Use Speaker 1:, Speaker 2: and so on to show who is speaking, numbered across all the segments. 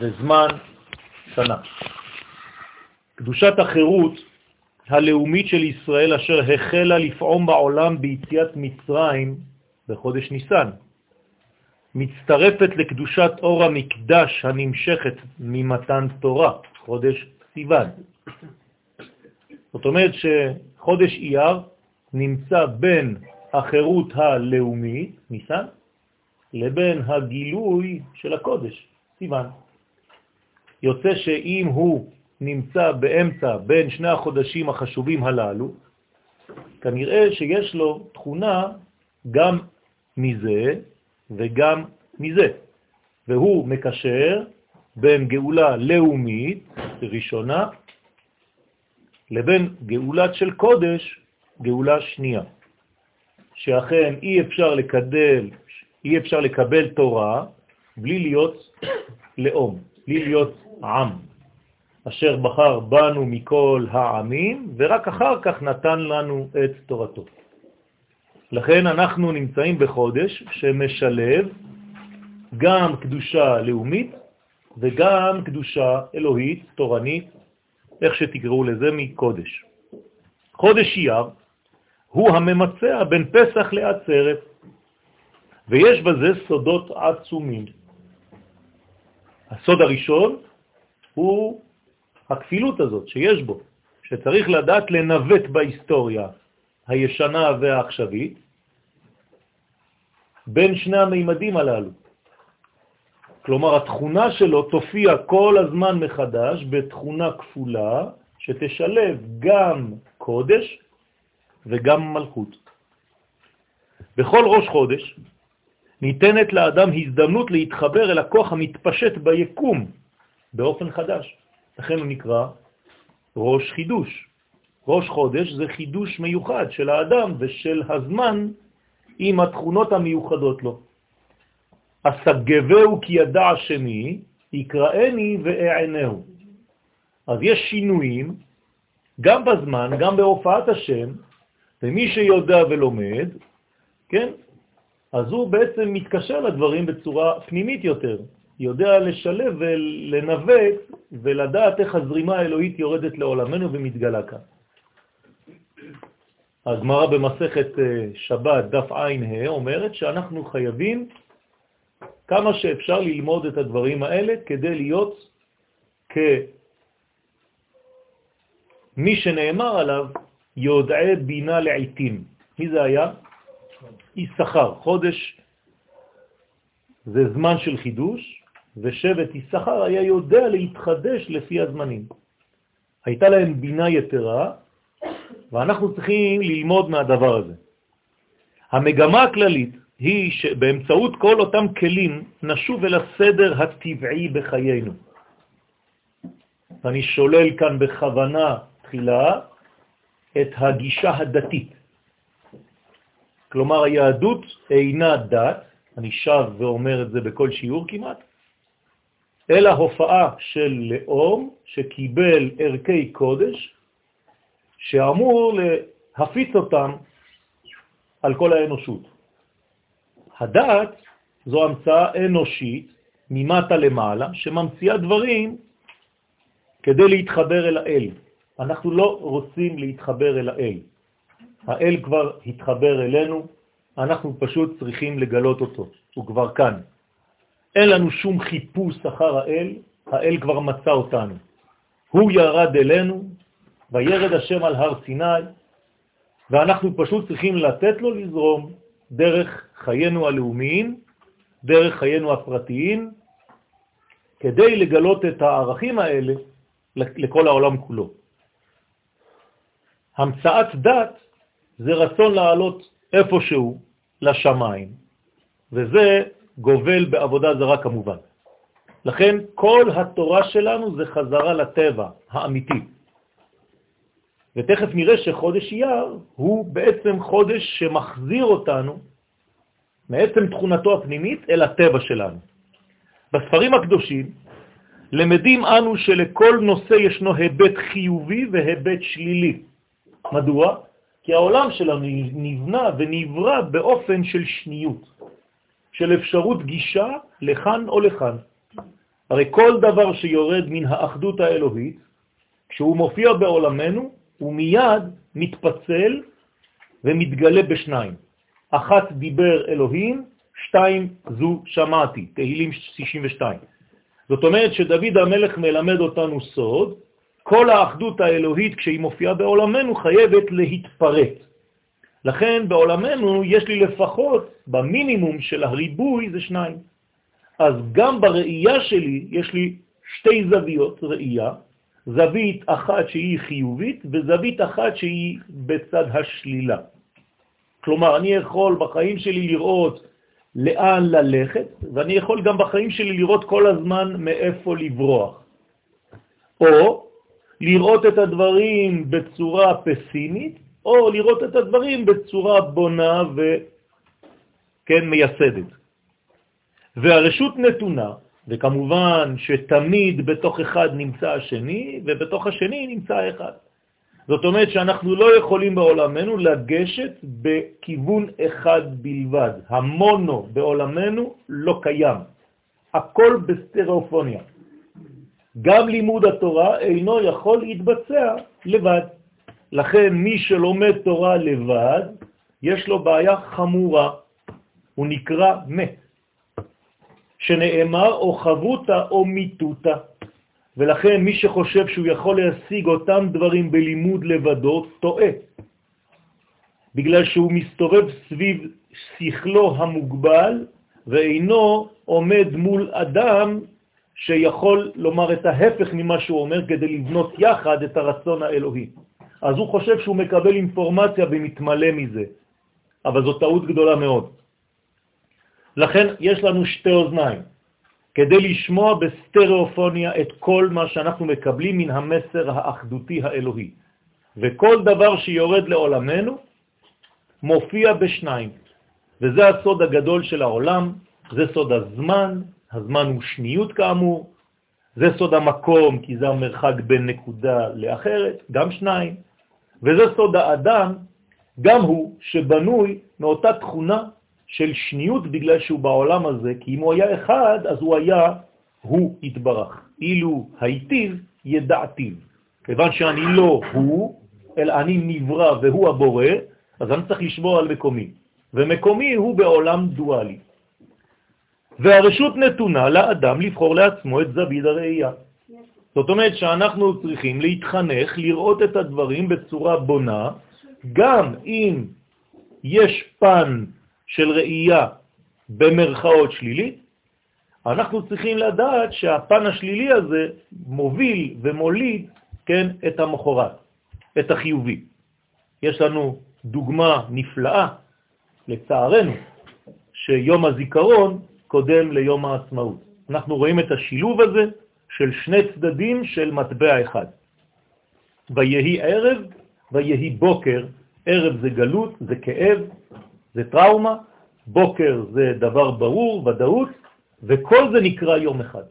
Speaker 1: וזמן שנה. קדושת החירות הלאומית של ישראל אשר החלה לפעום בעולם ביציאת מצרים בחודש ניסן, מצטרפת לקדושת אור המקדש הנמשכת ממתן תורה, חודש סיוון. זאת אומרת שחודש אייר נמצא בין החירות הלאומית, ניסן, לבין הגילוי של הקודש, סיוון. יוצא שאם הוא נמצא באמצע בין שני החודשים החשובים הללו, כנראה שיש לו תכונה גם מזה וגם מזה, והוא מקשר בין גאולה לאומית ראשונה לבין גאולת של קודש, גאולה שנייה, שאכן אי אפשר לקבל, אי אפשר לקבל תורה בלי להיות לאום, בלי להיות עם, אשר בחר בנו מכל העמים, ורק אחר כך נתן לנו את תורתו. לכן אנחנו נמצאים בחודש שמשלב גם קדושה לאומית וגם קדושה אלוהית, תורנית, איך שתקראו לזה, מקודש. חודש אייר הוא הממצע בין פסח לעצרת, ויש בזה סודות עצומים. הסוד הראשון הוא הכפילות הזאת שיש בו, שצריך לדעת לנווט בהיסטוריה הישנה והעכשווית בין שני המימדים הללו. כלומר, התכונה שלו תופיע כל הזמן מחדש בתכונה כפולה שתשלב גם קודש וגם מלכות. בכל ראש חודש ניתנת לאדם הזדמנות להתחבר אל הכוח המתפשט ביקום באופן חדש. לכן הוא נקרא ראש חידוש. ראש חודש זה חידוש מיוחד של האדם ושל הזמן עם התכונות המיוחדות לו. אסגבהו כי ידע שמי, יקראני ואענהו. אז יש שינויים גם בזמן, גם בהופעת השם, ומי שיודע ולומד, כן, אז הוא בעצם מתקשר לדברים בצורה פנימית יותר, יודע לשלב ולנווט ולדעת איך הזרימה האלוהית יורדת לעולמנו ומתגלה כאן. הגמרא במסכת אה, שבת, דף ע"ה, אומרת שאנחנו חייבים כמה שאפשר ללמוד את הדברים האלה כדי להיות כמי שנאמר עליו יודעי בינה לעיתים. מי זה היה? יששכר. חודש זה זמן של חידוש, ושבט יששכר היה יודע להתחדש לפי הזמנים. הייתה להם בינה יתרה, ואנחנו צריכים ללמוד מהדבר הזה. המגמה הכללית היא שבאמצעות כל אותם כלים נשוב אל הסדר הטבעי בחיינו. אני שולל כאן בכוונה תחילה את הגישה הדתית. כלומר, היהדות אינה דת, אני שב ואומר את זה בכל שיעור כמעט, אלא הופעה של לאום שקיבל ערכי קודש, שאמור להפיץ אותם על כל האנושות. הדעת זו המצאה אנושית ממטה למעלה, שממציאה דברים כדי להתחבר אל האל. אנחנו לא רוצים להתחבר אל האל. האל כבר התחבר אלינו, אנחנו פשוט צריכים לגלות אותו, הוא כבר כאן. אין לנו שום חיפוש אחר האל, האל כבר מצא אותנו. הוא ירד אלינו, וירד השם על הר סיני, ואנחנו פשוט צריכים לתת לו לזרום דרך חיינו הלאומיים, דרך חיינו הפרטיים, כדי לגלות את הערכים האלה לכל העולם כולו. המצאת דת זה רצון לעלות איפשהו לשמיים, וזה גובל בעבודה זרה כמובן. לכן כל התורה שלנו זה חזרה לטבע האמיתי. ותכף נראה שחודש אייר הוא בעצם חודש שמחזיר אותנו מעצם תכונתו הפנימית אל הטבע שלנו. בספרים הקדושים למדים אנו שלכל נושא ישנו היבט חיובי והיבט שלילי. מדוע? כי העולם שלנו נבנה ונברא באופן של שניות, של אפשרות גישה לכאן או לכאן. הרי כל דבר שיורד מן האחדות האלוהית, כשהוא מופיע בעולמנו, הוא מיד מתפצל ומתגלה בשניים. אחת דיבר אלוהים, שתיים זו שמעתי, תהילים 62. זאת אומרת שדוד המלך מלמד אותנו סוד, כל האחדות האלוהית כשהיא מופיעה בעולמנו חייבת להתפרט. לכן בעולמנו יש לי לפחות, במינימום של הריבוי זה שניים. אז גם בראייה שלי יש לי שתי זוויות ראייה, זווית אחת שהיא חיובית וזווית אחת שהיא בצד השלילה. כלומר, אני יכול בחיים שלי לראות לאן ללכת, ואני יכול גם בחיים שלי לראות כל הזמן מאיפה לברוח. או לראות את הדברים בצורה פסימית, או לראות את הדברים בצורה בונה וכן מייסדת. והרשות נתונה, וכמובן שתמיד בתוך אחד נמצא השני, ובתוך השני נמצא אחד. זאת אומרת שאנחנו לא יכולים בעולמנו לגשת בכיוון אחד בלבד. המונו בעולמנו לא קיים. הכל בסטריאופוניה. גם לימוד התורה אינו יכול להתבצע לבד. לכן מי שלומד תורה לבד, יש לו בעיה חמורה, הוא נקרא מת, שנאמר או חבותה או מיתותה. ולכן מי שחושב שהוא יכול להשיג אותם דברים בלימוד לבדו, טועה. בגלל שהוא מסתובב סביב שכלו המוגבל ואינו עומד מול אדם שיכול לומר את ההפך ממה שהוא אומר כדי לבנות יחד את הרצון האלוהי. אז הוא חושב שהוא מקבל אינפורמציה ומתמלא מזה, אבל זו טעות גדולה מאוד. לכן יש לנו שתי אוזניים, כדי לשמוע בסטריאופוניה את כל מה שאנחנו מקבלים מן המסר האחדותי האלוהי. וכל דבר שיורד לעולמנו מופיע בשניים, וזה הסוד הגדול של העולם, זה סוד הזמן, הזמן הוא שניות כאמור, זה סוד המקום, כי זה המרחק בין נקודה לאחרת, גם שניים, וזה סוד האדם, גם הוא שבנוי מאותה תכונה של שניות בגלל שהוא בעולם הזה, כי אם הוא היה אחד, אז הוא היה הוא יתברך. אילו הייתיו, ידעתיו. כיוון שאני לא הוא, אלא אני נברא והוא הבורא, אז אני צריך לשמור על מקומי. ומקומי הוא בעולם דואלי. והרשות נתונה לאדם לבחור לעצמו את זווית הראייה. זאת אומרת שאנחנו צריכים להתחנך, לראות את הדברים בצורה בונה, גם אם יש פן של ראייה במרכאות שלילית, אנחנו צריכים לדעת שהפן השלילי הזה מוביל ומוליד, כן, את המחורת, את החיובי. יש לנו דוגמה נפלאה, לצערנו, שיום הזיכרון קודם ליום העצמאות. אנחנו רואים את השילוב הזה של שני צדדים של מטבע אחד. ויהי ערב, ויהי בוקר, ערב זה גלות, זה כאב, זה טראומה, בוקר זה דבר ברור, ודאות, וכל זה נקרא יום אחד.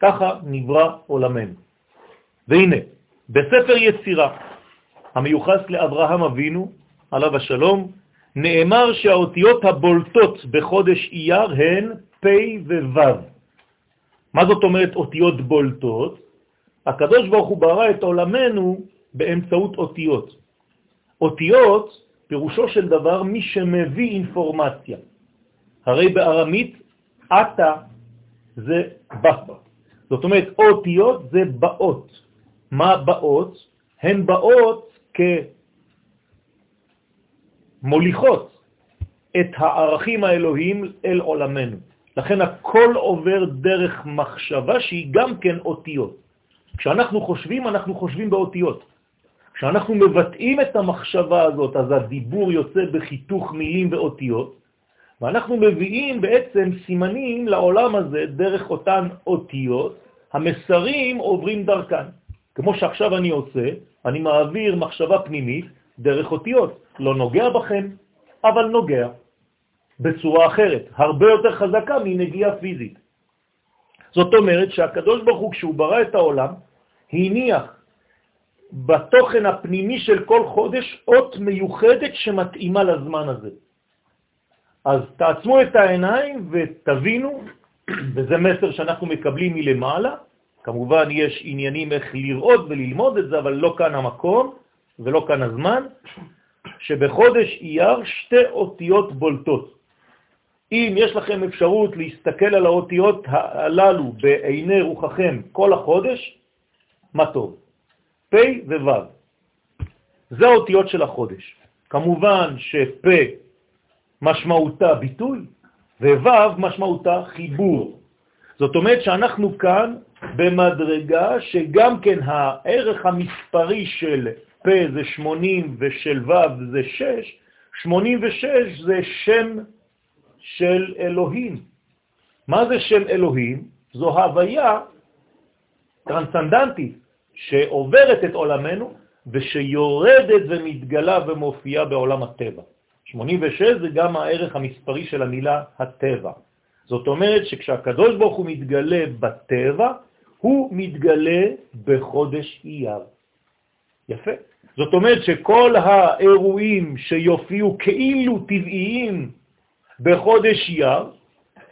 Speaker 1: ככה נברא עולמנו. והנה, בספר יצירה, המיוחס לאברהם אבינו, עליו השלום, נאמר שהאותיות הבולטות בחודש אייר הן פ' וו'. מה זאת אומרת אותיות בולטות? הקדוש ברוך הוא ברא את עולמנו באמצעות אותיות. אותיות, פירושו של דבר, מי שמביא אינפורמציה. הרי בארמית, אתה זה בא. זאת אומרת, אותיות זה באות. מה באות? הן באות כמוליכות את הערכים האלוהיים אל עולמנו. לכן הכל עובר דרך מחשבה שהיא גם כן אותיות. כשאנחנו חושבים, אנחנו חושבים באותיות. כשאנחנו מבטאים את המחשבה הזאת, אז הדיבור יוצא בחיתוך מילים ואותיות, ואנחנו מביאים בעצם סימנים לעולם הזה דרך אותן אותיות, המסרים עוברים דרכן. כמו שעכשיו אני עושה, אני מעביר מחשבה פנימית דרך אותיות. לא נוגע בכם, אבל נוגע. בצורה אחרת, הרבה יותר חזקה מנגיעה פיזית. זאת אומרת שהקדוש ברוך הוא, כשהוא ברא את העולם, הניח בתוכן הפנימי של כל חודש אות מיוחדת שמתאימה לזמן הזה. אז תעצמו את העיניים ותבינו וזה מסר שאנחנו מקבלים מלמעלה. כמובן יש עניינים איך לראות וללמוד את זה, אבל לא כאן המקום ולא כאן הזמן, שבחודש אייר שתי אותיות בולטות. אם יש לכם אפשרות להסתכל על האותיות הללו בעיני רוחכם כל החודש, מה טוב. פ' וו'. זה האותיות של החודש. כמובן שפ' משמעותה ביטוי, וו' משמעותה חיבור. זאת אומרת שאנחנו כאן במדרגה שגם כן הערך המספרי של פ' זה 80 ושל ו' זה 6, 86 זה שם של אלוהים. מה זה שם אלוהים? זו הוויה טרנסנדנטית שעוברת את עולמנו ושיורדת ומתגלה ומופיעה בעולם הטבע. 86 זה גם הערך המספרי של המילה הטבע. זאת אומרת שכשהקדוש ברוך הוא מתגלה בטבע, הוא מתגלה בחודש אייר. יפה. זאת אומרת שכל האירועים שיופיעו כאילו טבעיים בחודש אייר,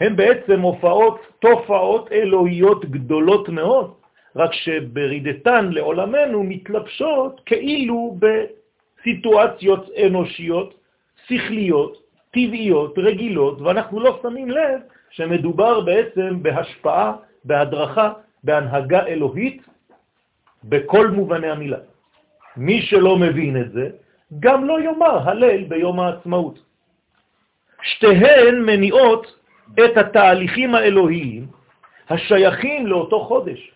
Speaker 1: הם בעצם הופעות, תופעות אלוהיות גדולות מאוד, רק שברידתן לעולמנו מתלבשות כאילו בסיטואציות אנושיות, שכליות, טבעיות, רגילות, ואנחנו לא שמים לב שמדובר בעצם בהשפעה, בהדרכה, בהנהגה אלוהית בכל מובני המילה. מי שלא מבין את זה, גם לא יאמר הלל ביום העצמאות. שתיהן מניעות את התהליכים האלוהיים השייכים לאותו חודש.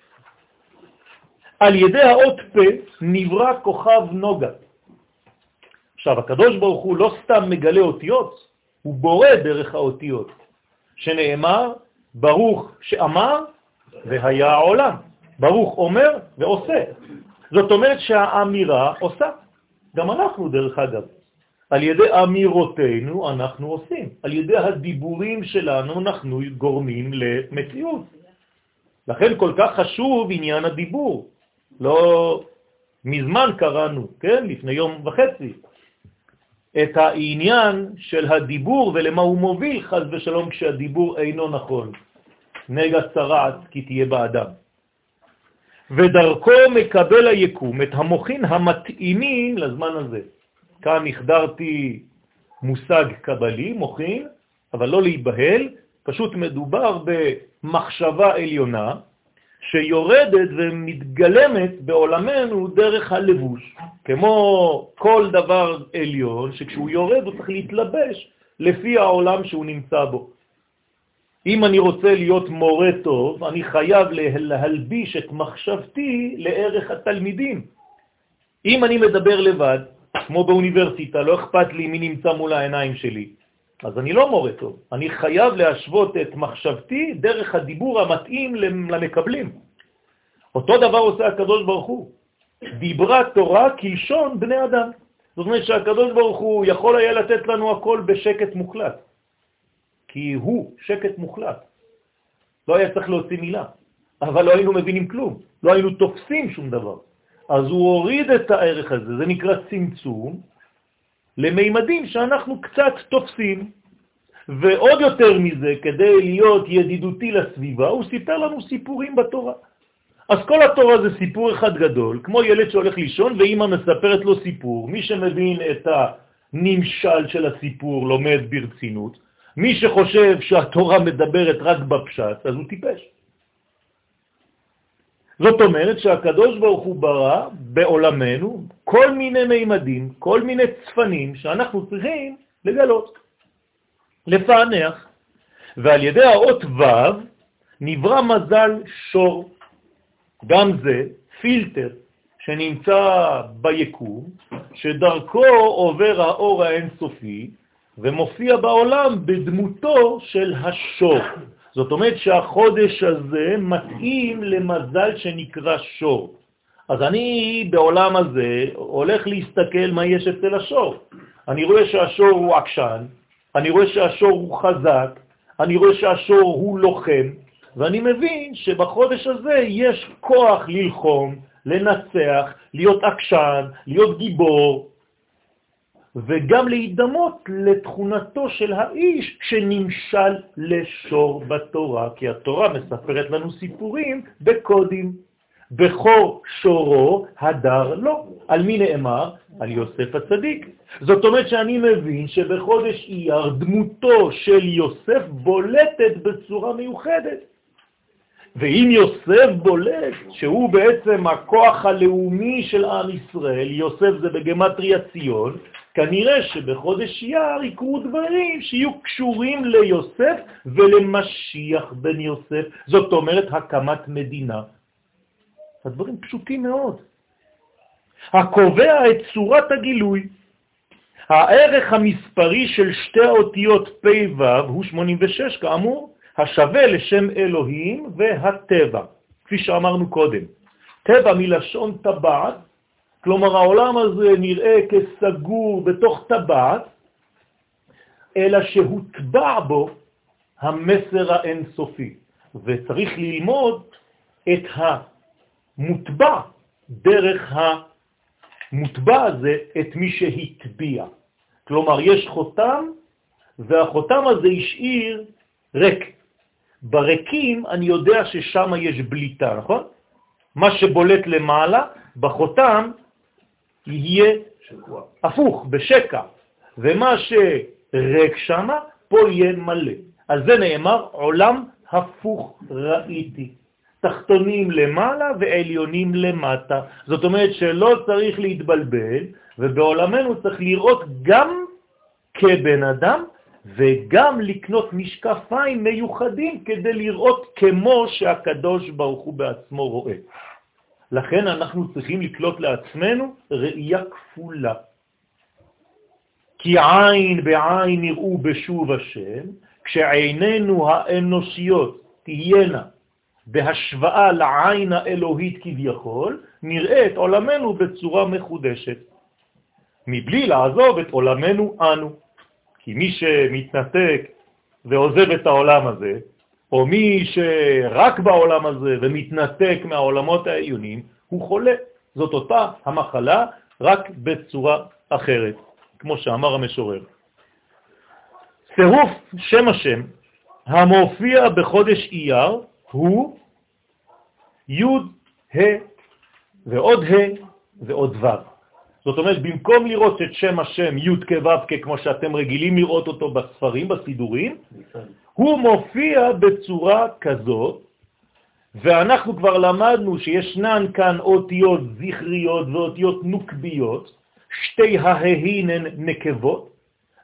Speaker 1: על ידי האות פה נברא כוכב נוגה. עכשיו, הקדוש ברוך הוא לא סתם מגלה אותיות, הוא בורא דרך האותיות, שנאמר, ברוך שאמר והיה העולם. ברוך אומר ועושה. זאת אומרת שהאמירה עושה. גם אנחנו, דרך אגב. על ידי אמירותינו אנחנו עושים. על ידי הדיבורים שלנו אנחנו גורמים למציאות. לכן כל כך חשוב עניין הדיבור. לא מזמן קראנו, כן, לפני יום וחצי, את העניין של הדיבור ולמה הוא מוביל, חז ושלום, כשהדיבור אינו נכון. נגע צרעת כי תהיה באדם. ודרכו מקבל היקום את המוכין המתאימים לזמן הזה. כאן החדרתי מושג קבלי, מוכין, אבל לא להיבהל, פשוט מדובר במחשבה עליונה שיורדת ומתגלמת בעולמנו דרך הלבוש. כמו כל דבר עליון, שכשהוא יורד הוא צריך להתלבש לפי העולם שהוא נמצא בו. אם אני רוצה להיות מורה טוב, אני חייב להלביש את מחשבתי לערך התלמידים. אם אני מדבר לבד, כמו באוניברסיטה, לא אכפת לי מי נמצא מול העיניים שלי, אז אני לא מורה טוב. אני חייב להשוות את מחשבתי דרך הדיבור המתאים למקבלים. אותו דבר עושה הקדוש ברוך הוא. דיברה תורה כלשון בני אדם. זאת אומרת שהקדוש ברוך הוא יכול היה לתת לנו הכל בשקט מוחלט. כי הוא שקט מוחלט. לא היה צריך להוציא מילה, אבל לא היינו מבינים כלום, לא היינו תופסים שום דבר. אז הוא הוריד את הערך הזה, זה נקרא צמצום, למימדים שאנחנו קצת תופסים. ועוד יותר מזה, כדי להיות ידידותי לסביבה, הוא סיפר לנו סיפורים בתורה. אז כל התורה זה סיפור אחד גדול, כמו ילד שהולך לישון ואימא מספרת לו סיפור. מי שמבין את הנמשל של הסיפור לומד ברצינות, מי שחושב שהתורה מדברת רק בפשט, אז הוא טיפש. זאת אומרת שהקדוש ברוך הוא ברא בעולמנו כל מיני מימדים, כל מיני צפנים שאנחנו צריכים לגלות, לפענח, ועל ידי האות ו' נברא מזל שור. גם זה פילטר שנמצא ביקום, שדרכו עובר האור האינסופי, ומופיע בעולם בדמותו של השור. זאת אומרת שהחודש הזה מתאים למזל שנקרא שור. אז אני בעולם הזה הולך להסתכל מה יש אצל השור. אני רואה שהשור הוא עקשן, אני רואה שהשור הוא חזק, אני רואה שהשור הוא לוחם, ואני מבין שבחודש הזה יש כוח ללחום, לנצח, להיות עקשן, להיות גיבור, וגם להידמות לתכונתו של האיש שנמשל לשור בתורה, כי התורה מספרת לנו סיפורים בקודים. בכור שורו הדר לא. על מי נאמר? על יוסף הצדיק. זאת אומרת שאני מבין שבחודש אייר דמותו של יוסף בולטת בצורה מיוחדת. ואם יוסף בולט, שהוא בעצם הכוח הלאומי של עם ישראל, יוסף זה בגמטריה ציון, כנראה שבחודש יר יקרו דברים שיהיו קשורים ליוסף ולמשיח בן יוסף, זאת אומרת הקמת מדינה. הדברים פשוטים מאוד. הקובע את צורת הגילוי. הערך המספרי של שתי האותיות פ' ו' הוא 86 כאמור, השווה לשם אלוהים והטבע, כפי שאמרנו קודם. טבע מלשון טבעת, כלומר העולם הזה נראה כסגור בתוך טבעת, אלא שהוטבע בו המסר האינסופי, וצריך ללמוד את המוטבע דרך המוטבע הזה את מי שהטביע. כלומר, יש חותם, והחותם הזה השאיר ריק. בריקים אני יודע ששם יש בליטה, נכון? מה שבולט למעלה, בחותם, יהיה. הפוך, בשקע, ומה שריק שם, פה יהיה מלא. על זה נאמר, עולם הפוך ראיתי. תחתונים למעלה ועליונים למטה. זאת אומרת שלא צריך להתבלבל, ובעולמנו צריך לראות גם כבן אדם וגם לקנות משקפיים מיוחדים כדי לראות כמו שהקדוש ברוך הוא בעצמו רואה. לכן אנחנו צריכים לקלוט לעצמנו ראייה כפולה. כי עין בעין יראו בשוב השם, כשעינינו האנושיות תהיינה בהשוואה לעין האלוהית כביכול, נראה את עולמנו בצורה מחודשת, מבלי לעזוב את עולמנו אנו. כי מי שמתנתק ועוזב את העולם הזה, או מי שרק בעולם הזה ומתנתק מהעולמות העיונים, הוא חולה. זאת אותה המחלה, רק בצורה אחרת, כמו שאמר המשורר. צירוף שם השם המופיע בחודש אייר הוא י' ה' ועוד ה' ועוד ו'. זאת אומרת, במקום לראות את שם השם י' כו' כמו שאתם רגילים לראות אותו בספרים, בסידורים, הוא מופיע בצורה כזאת, ואנחנו כבר למדנו שישנן כאן אותיות זכריות ואותיות נוקביות, שתי ההין הן נקבות,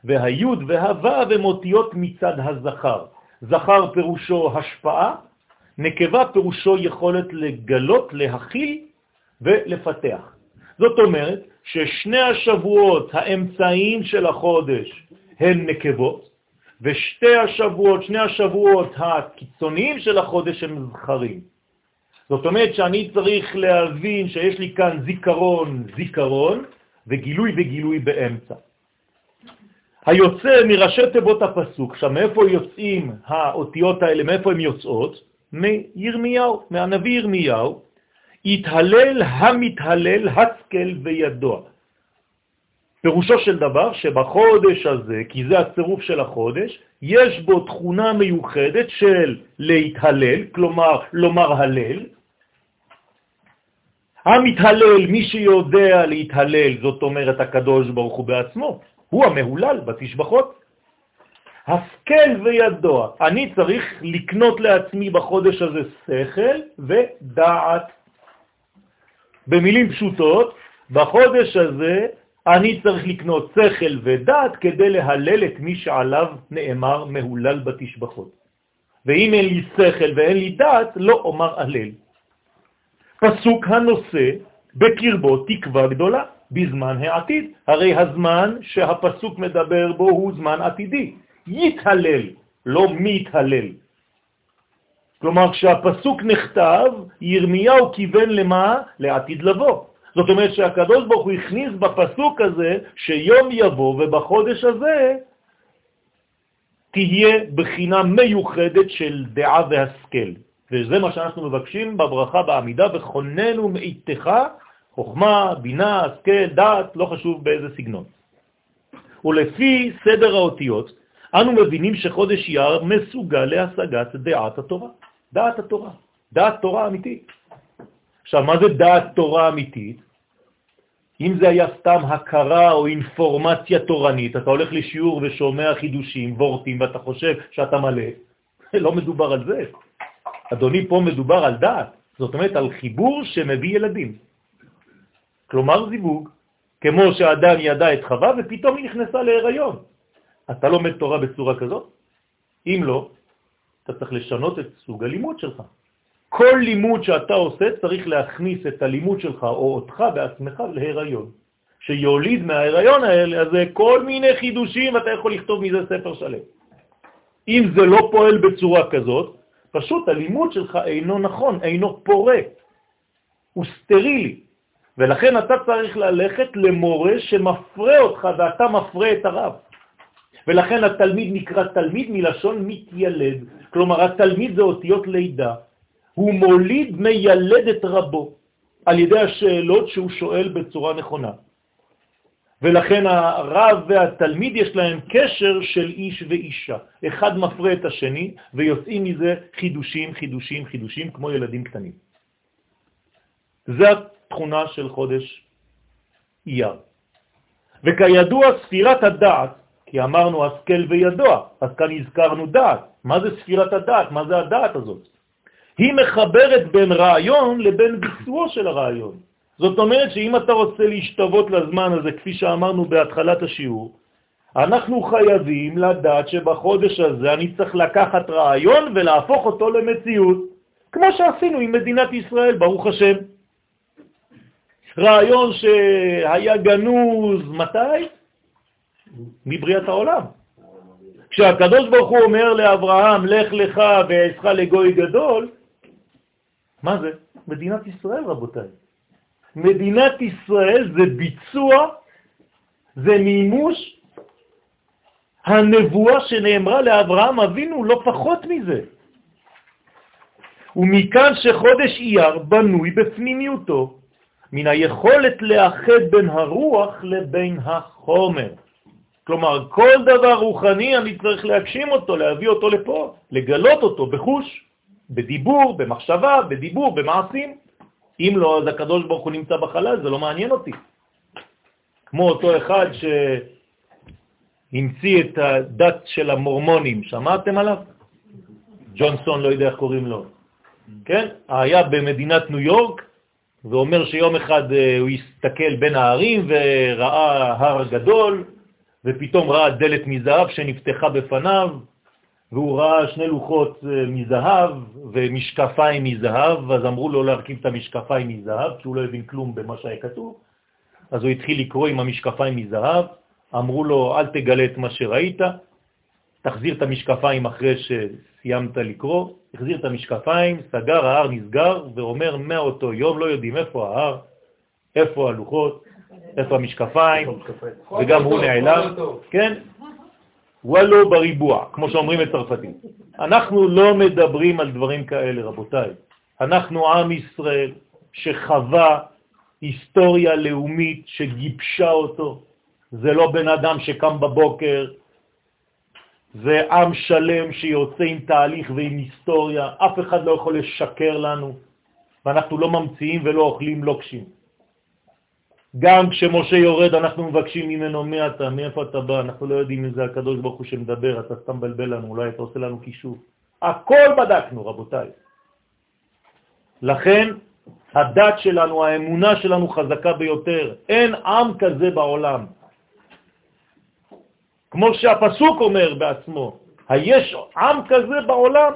Speaker 1: והיוד והוו הם אותיות מצד הזכר. זכר פירושו השפעה, נקבה פירושו יכולת לגלות, להכיל ולפתח. זאת אומרת ששני השבועות האמצעיים של החודש הן נקבות, ושתי השבועות, שני השבועות הקיצוניים של החודש הם זכרים. זאת אומרת שאני צריך להבין שיש לי כאן זיכרון, זיכרון, וגילוי וגילוי באמצע. היוצא מראשי תיבות הפסוק, עכשיו מאיפה יוצאים האותיות האלה, מאיפה הן יוצאות? מירמיהו, מהנביא ירמיהו, התהלל המתהלל השכל וידוע. פירושו של דבר שבחודש הזה, כי זה הצירוף של החודש, יש בו תכונה מיוחדת של להתהלל, כלומר לומר הלל. המתהלל, מי שיודע להתהלל, זאת אומרת הקדוש ברוך הוא בעצמו, הוא המהולל בתשבחות. השכל וידוע, אני צריך לקנות לעצמי בחודש הזה שכל ודעת. במילים פשוטות, בחודש הזה אני צריך לקנות שכל ודעת כדי להלל את מי שעליו נאמר מהולל בתשבחות. ואם אין לי שכל ואין לי דעת, לא אומר הלל. פסוק הנושא בקרבו תקווה גדולה בזמן העתיד. הרי הזמן שהפסוק מדבר בו הוא זמן עתידי. יתהלל, לא מתהלל. כלומר, כשהפסוק נכתב, ירמיהו כיוון למה? לעתיד לבוא. זאת אומרת שהקדוש ברוך הוא הכניס בפסוק הזה שיום יבוא ובחודש הזה תהיה בחינה מיוחדת של דעה והשכל. וזה מה שאנחנו מבקשים בברכה בעמידה, וכוננו מאיתך, חוכמה, בינה, השכל, דעת, לא חשוב באיזה סגנון. ולפי סדר האותיות, אנו מבינים שחודש אייר מסוגל להשגת דעת התורה. דעת התורה, דעת תורה אמיתית. עכשיו, מה זה דעת תורה אמיתית? אם זה היה סתם הכרה או אינפורמציה תורנית, אתה הולך לשיעור ושומע חידושים, וורטים, ואתה חושב שאתה מלא, לא מדובר על זה. אדוני, פה מדובר על דעת, זאת אומרת על חיבור שמביא ילדים. כלומר זיווג, כמו שאדם ידע את חווה ופתאום היא נכנסה להיריון. אתה לומד תורה בצורה כזאת? אם לא, אתה צריך לשנות את סוג הלימוד שלך. כל לימוד שאתה עושה צריך להכניס את הלימוד שלך או אותך בעצמך להיריון. שיוליד מההיריון האלה, אז זה כל מיני חידושים, אתה יכול לכתוב מזה ספר שלם. אם זה לא פועל בצורה כזאת, פשוט הלימוד שלך אינו נכון, אינו פורה, הוא סטרילי. ולכן אתה צריך ללכת למורה שמפרה אותך ואתה מפרה את הרב. ולכן התלמיד נקרא תלמיד מלשון מתיילד. כלומר, התלמיד זה אותיות לידה. הוא מוליד, מיילד את רבו על ידי השאלות שהוא שואל בצורה נכונה. ולכן הרב והתלמיד יש להם קשר של איש ואישה. אחד מפרה את השני ויוצאים מזה חידושים, חידושים, חידושים, כמו ילדים קטנים. זה התכונה של חודש אייר. וכידוע ספירת הדעת, כי אמרנו השכל וידוע, אז כאן הזכרנו דעת. מה זה ספירת הדעת? מה זה הדעת הזאת? היא מחברת בין רעיון לבין ביצועו של הרעיון. זאת אומרת שאם אתה רוצה להשתוות לזמן הזה, כפי שאמרנו בהתחלת השיעור, אנחנו חייבים לדעת שבחודש הזה אני צריך לקחת רעיון ולהפוך אותו למציאות, כמו שעשינו עם מדינת ישראל, ברוך השם. רעיון שהיה גנוז, מתי? מבריאת העולם. כשהקדוש ברוך הוא אומר לאברהם, לך לך ועשך לגוי גדול, מה זה? מדינת ישראל, רבותיי. מדינת ישראל זה ביצוע, זה מימוש הנבואה שנאמרה לאברהם אבינו, לא פחות מזה. ומכאן שחודש אייר בנוי בפנימיותו מן היכולת לאחד בין הרוח לבין החומר. כלומר, כל דבר רוחני אני צריך להגשים אותו, להביא אותו לפה, לגלות אותו בחוש. בדיבור, במחשבה, בדיבור, במעשים. אם לא, אז הקדוש ברוך הוא נמצא בחלל, זה לא מעניין אותי. כמו אותו אחד שהמציא את הדת של המורמונים, שמעתם עליו? ג'ונסון, לא יודע איך קוראים לו. כן? היה במדינת ניו יורק, ואומר שיום אחד אה, הוא הסתכל בין הערים וראה הר גדול, ופתאום ראה דלת מזהב שנפתחה בפניו, והוא ראה שני לוחות אה, מזהב ומשקפיים מזהב, אז אמרו לו להרכיב את המשקפיים מזהב, כי הוא לא הבין כלום במה שהיה כתוב. אז הוא התחיל לקרוא עם המשקפיים מזהב, אמרו לו, אל תגלה את מה שראית, תחזיר את המשקפיים אחרי שסיימת לקרוא, החזיר את המשקפיים, סגר, ההר נסגר, ואומר מאותו יום לא יודעים איפה ההר, איפה הלוחות, איפה המשקפיים, וגם הוא נעלם, כן? וואלו בריבוע, כמו שאומרים בצרפתית. אנחנו לא מדברים על דברים כאלה, רבותיי. אנחנו עם ישראל שחווה היסטוריה לאומית שגיבשה אותו. זה לא בן אדם שקם בבוקר, זה עם שלם שיוצא עם תהליך ועם היסטוריה. אף אחד לא יכול לשקר לנו, ואנחנו לא ממציאים ולא אוכלים לוקשים. גם כשמשה יורד אנחנו מבקשים ממנו מי אתה, מאיפה אתה בא, אנחנו לא יודעים אם זה הקדוש ברוך הוא שמדבר, אתה סתם בלבל לנו, אולי אתה עושה לנו קישור. הכל בדקנו, רבותיי. לכן הדת שלנו, האמונה שלנו חזקה ביותר. אין עם כזה בעולם. כמו שהפסוק אומר בעצמו, היש עם כזה בעולם?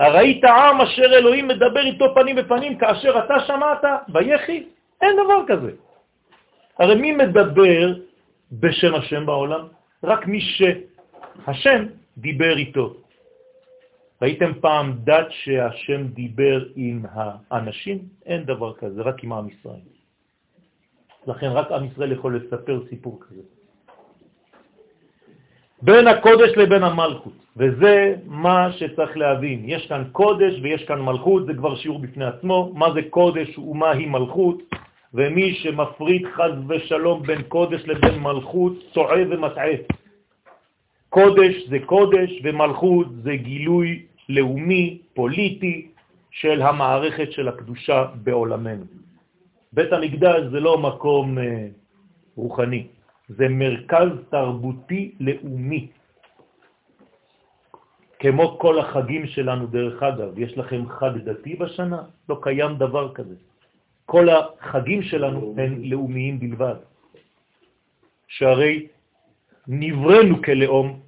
Speaker 1: הראית עם אשר אלוהים מדבר איתו פנים בפנים כאשר אתה שמעת, ביחי? אין דבר כזה. הרי מי מדבר בשם השם בעולם? רק מי שהשם דיבר איתו. ראיתם פעם דת שהשם דיבר עם האנשים? אין דבר כזה, רק עם עם ישראל. לכן רק עם ישראל יכול לספר סיפור כזה. בין הקודש לבין המלכות, וזה מה שצריך להבין. יש כאן קודש ויש כאן מלכות, זה כבר שיעור בפני עצמו, מה זה קודש ומהי מלכות. ומי שמפריד חז ושלום בין קודש לבין מלכות צועה ומטעה. קודש זה קודש ומלכות זה גילוי לאומי, פוליטי, של המערכת של הקדושה בעולמנו. בית המקדש זה לא מקום אה, רוחני, זה מרכז תרבותי לאומי. כמו כל החגים שלנו, דרך אגב, יש לכם חג דתי בשנה? לא קיים דבר כזה. כל החגים שלנו הם לאומיים בלבד. שהרי נברנו כלאום,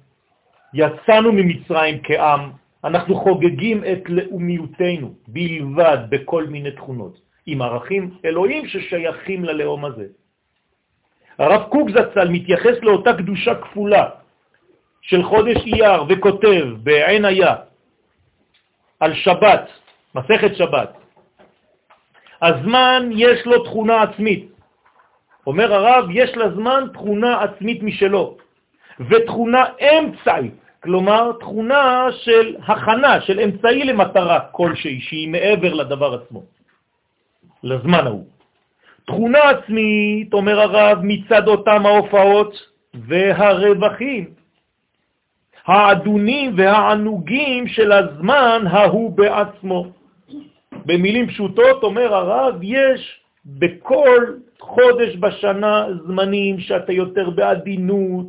Speaker 1: יצאנו ממצרים כעם, אנחנו חוגגים את לאומיותנו בלבד בכל מיני תכונות, עם ערכים אלוהים ששייכים ללאום הזה. הרב קוק זצ"ל מתייחס לאותה קדושה כפולה של חודש אייר וכותב בעין היה על שבת, מסכת שבת, הזמן יש לו תכונה עצמית. אומר הרב, יש לזמן תכונה עצמית משלו, ותכונה אמצעית. כלומר תכונה של הכנה, של אמצעי למטרה כלשהי, שהיא מעבר לדבר עצמו, לזמן ההוא. תכונה עצמית, אומר הרב, מצד אותם ההופעות והרווחים, העדונים והענוגים של הזמן ההוא בעצמו. במילים פשוטות אומר הרב, יש בכל חודש בשנה זמנים שאתה יותר בעדינות,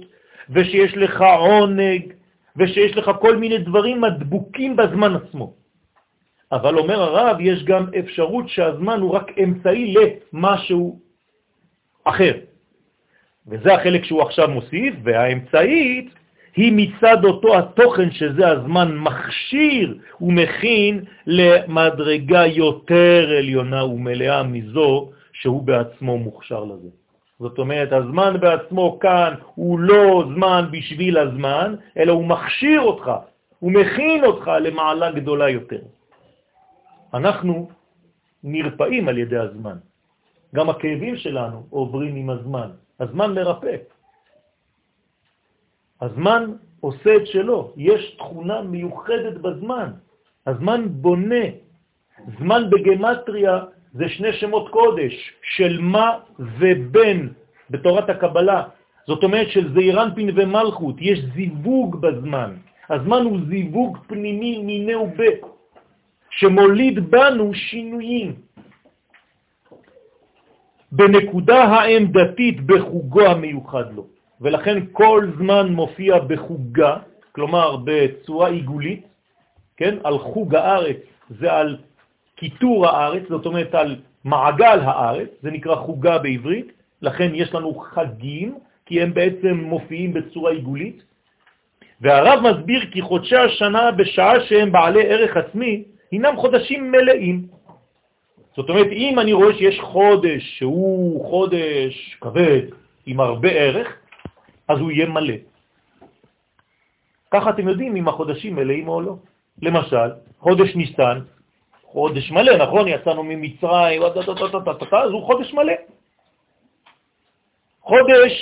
Speaker 1: ושיש לך עונג, ושיש לך כל מיני דברים מדבוקים בזמן עצמו. אבל אומר הרב, יש גם אפשרות שהזמן הוא רק אמצעי למשהו אחר. וזה החלק שהוא עכשיו מוסיף, והאמצעית היא מצד אותו התוכן שזה הזמן מכשיר ומכין למדרגה יותר עליונה ומלאה מזו שהוא בעצמו מוכשר לזה. זאת אומרת, הזמן בעצמו כאן הוא לא זמן בשביל הזמן, אלא הוא מכשיר אותך, הוא מכין אותך למעלה גדולה יותר. אנחנו נרפאים על ידי הזמן. גם הכאבים שלנו עוברים עם הזמן. הזמן מרפא. הזמן עושה את שלו. יש תכונה מיוחדת בזמן. הזמן בונה. זמן בגמטריה זה שני שמות קודש, של מה ובן בתורת הקבלה. זאת אומרת של זעירנפין ומלכות, יש זיווג בזמן. הזמן הוא זיווג פנימי מיני ובית, שמוליד בנו שינויים. בנקודה העמדתית בחוגו המיוחד לו. ולכן כל זמן מופיע בחוגה, כלומר בצורה עיגולית, כן? על חוג הארץ זה על כיתור הארץ, זאת אומרת על מעגל הארץ, זה נקרא חוגה בעברית, לכן יש לנו חגים, כי הם בעצם מופיעים בצורה עיגולית, והרב מסביר כי חודשי השנה בשעה שהם בעלי ערך עצמי, הינם חודשים מלאים. זאת אומרת, אם אני רואה שיש חודש שהוא חודש כבד, עם הרבה ערך, אז הוא יהיה מלא. ככה אתם יודעים אם החודשים מלאים או לא. למשל, חודש ניסן, חודש מלא, נכון? יצאנו ממצרים, אז הוא חודש מלא. חודש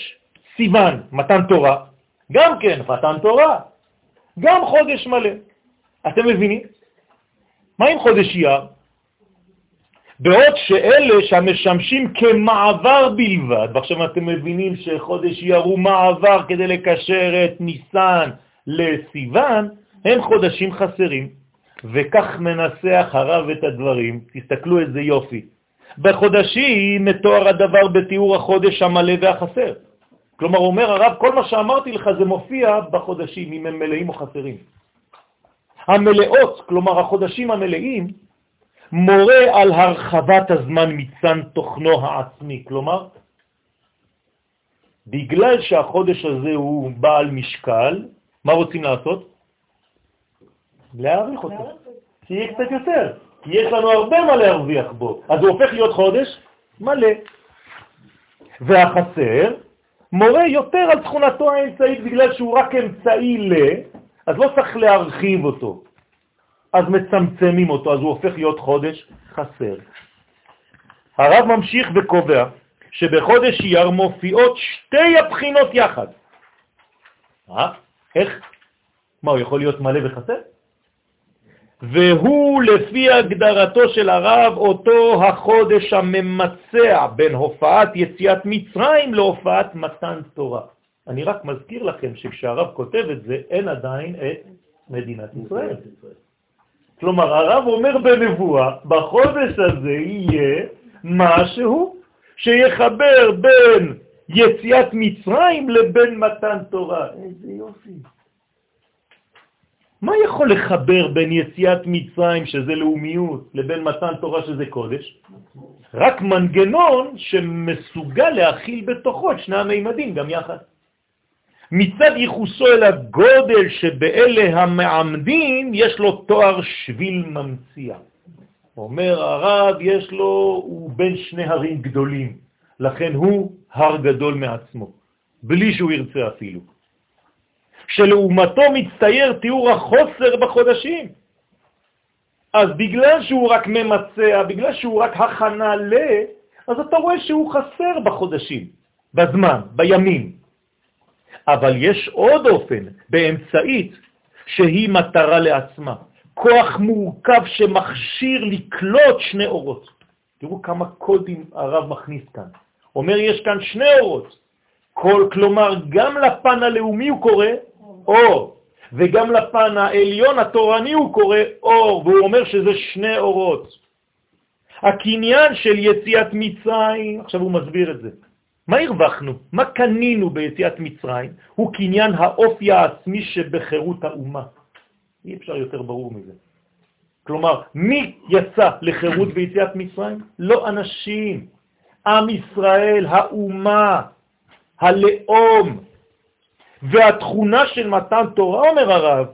Speaker 1: סיוון, מתן תורה, גם כן מתן תורה, גם חודש מלא. אתם מבינים? מה עם חודש אייר? בעוד שאלה שמשמשים כמעבר בלבד, ועכשיו אתם מבינים שחודש הוא מעבר כדי לקשר את ניסן לסיוון, הם חודשים חסרים. וכך מנסח הרב את הדברים, תסתכלו איזה יופי. בחודשים מתואר הדבר בתיאור החודש המלא והחסר. כלומר, אומר הרב, כל מה שאמרתי לך זה מופיע בחודשים, אם הם מלאים או חסרים. המלאות, כלומר החודשים המלאים, מורה על הרחבת הזמן מצן תוכנו העצמי. כלומר, בגלל שהחודש הזה הוא בעל משקל, מה רוצים לעשות? להעריך אותו, שיהיה קצת יותר, כי יש לנו הרבה מה להרוויח בו, אז הוא הופך להיות חודש מלא. והחסר מורה יותר על תכונתו האמצעית בגלל שהוא רק אמצעי ל, אז לא צריך להרחיב אותו, אז מצמצמים אותו, אז הוא הופך להיות חודש חסר. הרב ממשיך וקובע שבחודש אייר מופיעות שתי הבחינות יחד. אה? איך? מה, הוא יכול להיות מלא וחסר? והוא לפי הגדרתו של הרב אותו החודש הממצע בין הופעת יציאת מצרים להופעת מתן תורה. אני רק מזכיר לכם שכשהרב כותב את זה, אין עדיין את מדינת ישראל. כלומר, הרב אומר בנבואה, בחודש הזה יהיה משהו שיחבר בין יציאת מצרים לבין מתן תורה. איזה יופי. מה יכול לחבר בין יציאת מצרים, שזה לאומיות, לבין מתן תורה, שזה קודש? רק מנגנון שמסוגל להכיל בתוכו את שני המימדים גם יחד. מצד ייחוסו אל הגודל שבאלה המעמדים, יש לו תואר שביל ממציאה. אומר הרב, יש לו, הוא בין שני הרים גדולים, לכן הוא הר גדול מעצמו, בלי שהוא ירצה אפילו. שלעומתו מצטייר תיאור החוסר בחודשים. אז בגלל שהוא רק ממצע, בגלל שהוא רק הכנה ל... אז אתה רואה שהוא חסר בחודשים, בזמן, בימים. אבל יש עוד אופן, באמצעית, שהיא מטרה לעצמה. כוח מורכב שמכשיר לקלוט שני אורות. תראו כמה קודים הרב מכניס כאן. אומר, יש כאן שני אורות. כל, כלומר, גם לפן הלאומי הוא קורא אור, וגם לפן העליון התורני הוא קורא אור, והוא אומר שזה שני אורות. הקניין של יציאת מצרים, עכשיו הוא מסביר את זה. מה הרווחנו? מה קנינו ביציאת מצרים? הוא קניין האופי העצמי שבחירות האומה. אי אפשר יותר ברור מזה. כלומר, מי יצא לחירות ביציאת מצרים? לא אנשים. עם ישראל, האומה, הלאום, והתכונה של מתן תורה, אומר הרב,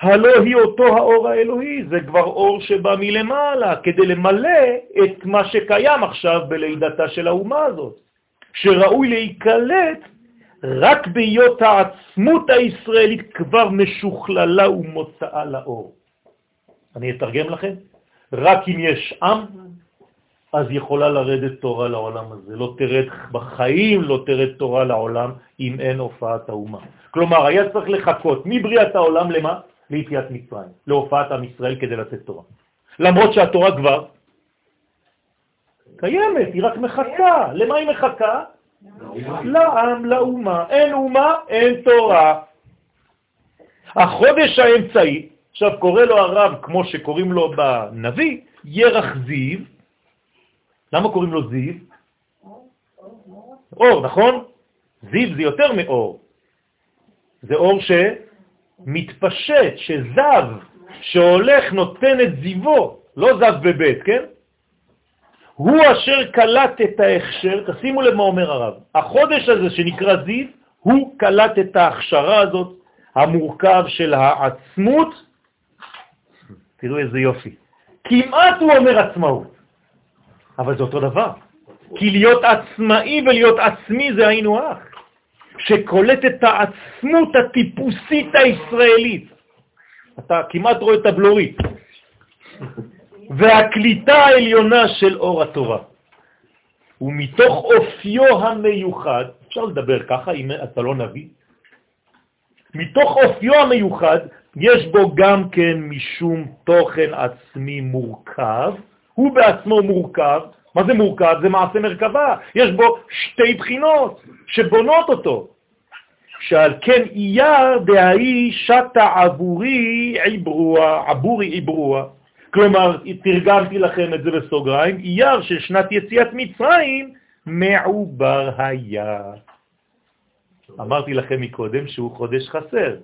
Speaker 1: הלא היא אותו האור האלוהי, זה כבר אור שבא מלמעלה, כדי למלא את מה שקיים עכשיו בלידתה של האומה הזאת, שראוי להיקלט רק בהיות העצמות הישראלית כבר משוכללה ומוצאה לאור. אני אתרגם לכם, רק אם יש עם, אז יכולה לרדת תורה לעולם הזה. לא תרד בחיים, לא תרד תורה לעולם, אם אין הופעת האומה. כלומר, היה צריך לחכות מבריאת העולם למה? ליציאת מצרים, להופעת עם ישראל כדי לתת תורה. למרות שהתורה כבר קיימת, היא רק מחכה. למה היא מחכה? לעם, לאומה. אין אומה, אין תורה. החודש האמצעי, עכשיו קורא לו הרב, כמו שקוראים לו בנביא, ירח זיו, למה קוראים לו זיו? אור, נכון? זיו זה יותר מאור. זה אור שמתפשט, שזב, שהולך, נותן את זיוו, לא זב בבית, כן? הוא אשר קלט את ההכשר, תשימו לב מה אומר הרב, החודש הזה שנקרא זיו, הוא קלט את ההכשרה הזאת, המורכב של העצמות, תראו איזה יופי, כמעט הוא אומר עצמאות. אבל זה אותו דבר. כי להיות עצמאי ולהיות עצמי זה היינו הך, שקולט את העצמות הטיפוסית הישראלית. אתה כמעט רואה את הבלורית. והקליטה העליונה של אור התורה. ומתוך אופיו המיוחד, אפשר לדבר ככה אם אתה לא נביא, מתוך אופיו המיוחד יש בו גם כן משום תוכן עצמי מורכב, הוא בעצמו מורכב. מה זה מורכב? זה מעשה מרכבה. יש בו שתי בחינות שבונות אותו. שעל כן אייר דהאי שתה עבורי עברוע, עבורי עברוע. כלומר, תרגמתי לכם את זה בסוגריים, אייר של שנת יציאת מצרים מעובר היה. אמרתי לכם מקודם שהוא חודש חסר.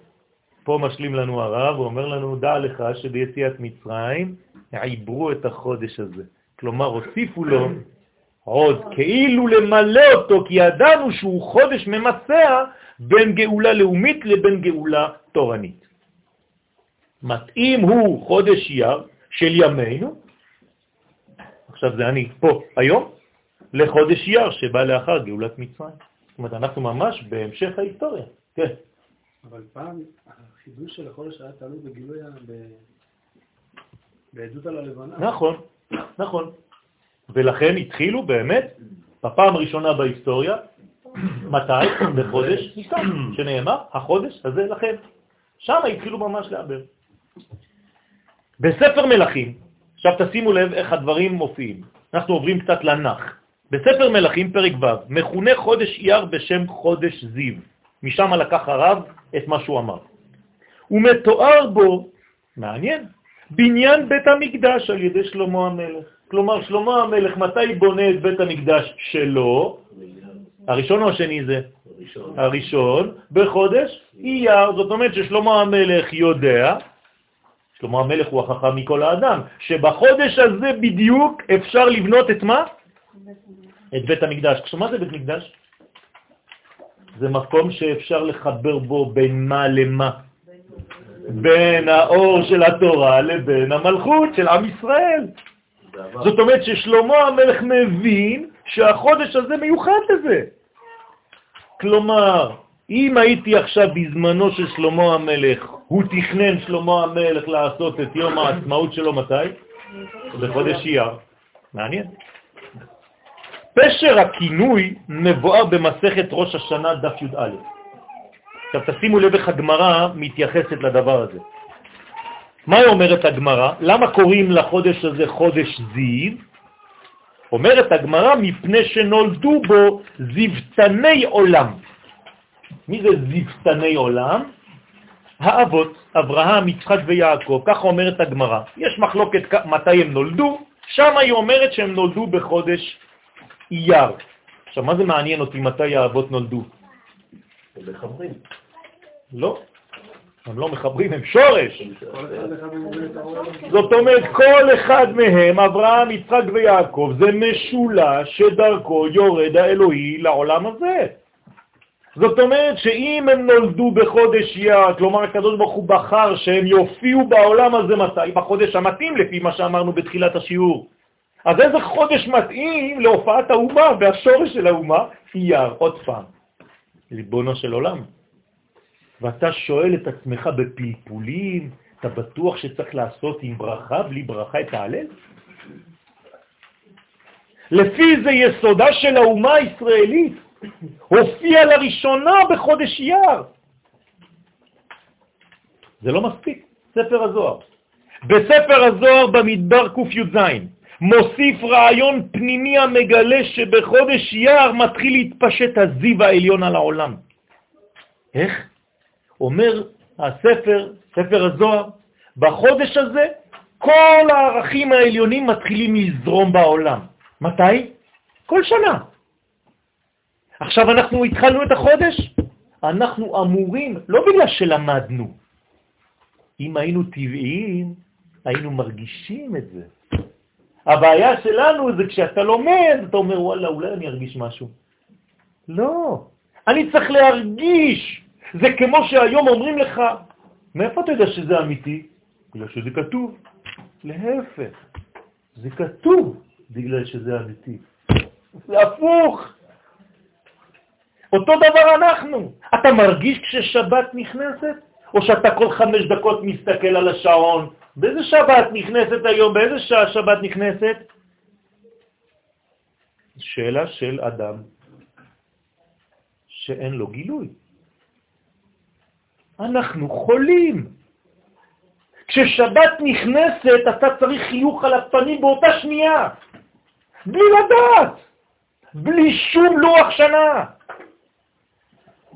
Speaker 1: פה משלים לנו הרב, הוא אומר לנו, דע לך שביציאת מצרים עיברו את החודש הזה. כלומר, הוסיפו לו עוד, כאילו למלא אותו, כי ידענו שהוא חודש ממצע בין גאולה לאומית לבין גאולה תורנית. מתאים הוא חודש יר של ימינו, עכשיו זה אני פה היום, לחודש יר שבא לאחר גאולת מצרים. זאת אומרת, אנחנו ממש בהמשך ההיסטוריה, כן.
Speaker 2: אבל פעם החידוש של החודש היה תלוי בגילוי, בעדות על הלבנה.
Speaker 1: נכון, נכון. ולכן התחילו באמת, בפעם הראשונה בהיסטוריה, מתי? בחודש ניסן, שנאמר, החודש הזה לכם. שם התחילו ממש לעבר. בספר מלכים, עכשיו תשימו לב איך הדברים מופיעים, אנחנו עוברים קצת לנח. בספר מלכים, פרק ו', מכונה חודש אייר בשם חודש זיו. משם לקח הרב את מה שהוא אמר. הוא מתואר בו, מעניין, בניין בית המקדש על ידי שלמה המלך. כלומר, שלמה המלך, מתי בונה את בית המקדש שלו? הראשון או השני זה? הראשון. הראשון, בחודש אייר. זאת אומרת ששלמה המלך יודע, שלמה המלך הוא החכם מכל האדם, שבחודש הזה בדיוק אפשר לבנות את מה? את בית המקדש. עכשיו, מה זה בית מקדש? זה מקום שאפשר לחבר בו בין מה למה. בין האור של התורה לבין המלכות של עם ישראל. זאת אומרת ששלמה המלך מבין שהחודש הזה מיוחד לזה. כלומר, אם הייתי עכשיו בזמנו של שלמה המלך, הוא תכנן שלמה המלך לעשות את יום העצמאות שלו מתי? בחודש אייר. מעניין. פשר הכינוי מבואר במסכת ראש השנה דף י"א. עכשיו תשימו לב איך הגמרא מתייחסת לדבר הזה. מה היא אומרת הגמרא? למה קוראים לחודש הזה חודש זיו? אומרת הגמרא מפני שנולדו בו זיוותני עולם. מי זה זיוותני עולם? האבות, אברהם, יצחק ויעקב, ככה אומרת הגמרא. יש מחלוקת מתי הם נולדו, שם היא אומרת שהם נולדו בחודש אייר. עכשיו, מה זה מעניין אותי מתי האבות נולדו?
Speaker 3: הם מחברים.
Speaker 1: לא, הם לא מחברים, הם שורש. זאת אומרת, כל אחד מהם, אברהם, יצחק ויעקב, זה משולש שדרכו יורד האלוהי לעולם הזה. זאת אומרת שאם הם נולדו בחודש יר, כלומר הקדוש ברוך הוא בחר שהם יופיעו בעולם הזה מתי? בחודש המתאים לפי מה שאמרנו בתחילת השיעור. אז איזה חודש מתאים להופעת האומה והשורש של האומה? אייר, עוד פעם, ריבונו של עולם. ואתה שואל את עצמך בפלפולים, אתה בטוח שצריך לעשות עם ברכה, בלי ברכה את ההלל? לפי זה יסודה של האומה הישראלית הופיע לראשונה בחודש יר. זה לא מספיק, ספר הזוהר. בספר הזוהר במדבר ק"י"ז מוסיף רעיון פנימי המגלה שבחודש יר מתחיל להתפשט הזיו העליון על העולם. איך? אומר הספר, ספר הזוהר, בחודש הזה כל הערכים העליונים מתחילים לזרום בעולם. מתי? כל שנה. עכשיו אנחנו התחלנו את החודש, אנחנו אמורים, לא בגלל שלמדנו, אם היינו טבעיים, היינו מרגישים את זה. הבעיה שלנו זה כשאתה לומד, אתה אומר, וואלה, אולי אני ארגיש משהו. לא, אני צריך להרגיש. זה כמו שהיום אומרים לך, מאיפה אתה יודע שזה אמיתי? בגלל שזה כתוב. להפך, זה כתוב בגלל שזה אמיתי. זה הפוך. אותו דבר אנחנו. אתה מרגיש כששבת נכנסת? או שאתה כל חמש דקות מסתכל על השעון? באיזה שבת נכנסת היום? באיזה שעה שבת נכנסת? שאלה של אדם שאין לו גילוי. אנחנו חולים. כששבת נכנסת אתה צריך חיוך על הפנים באותה שנייה, בלי לדעת, בלי שום לוח שנה.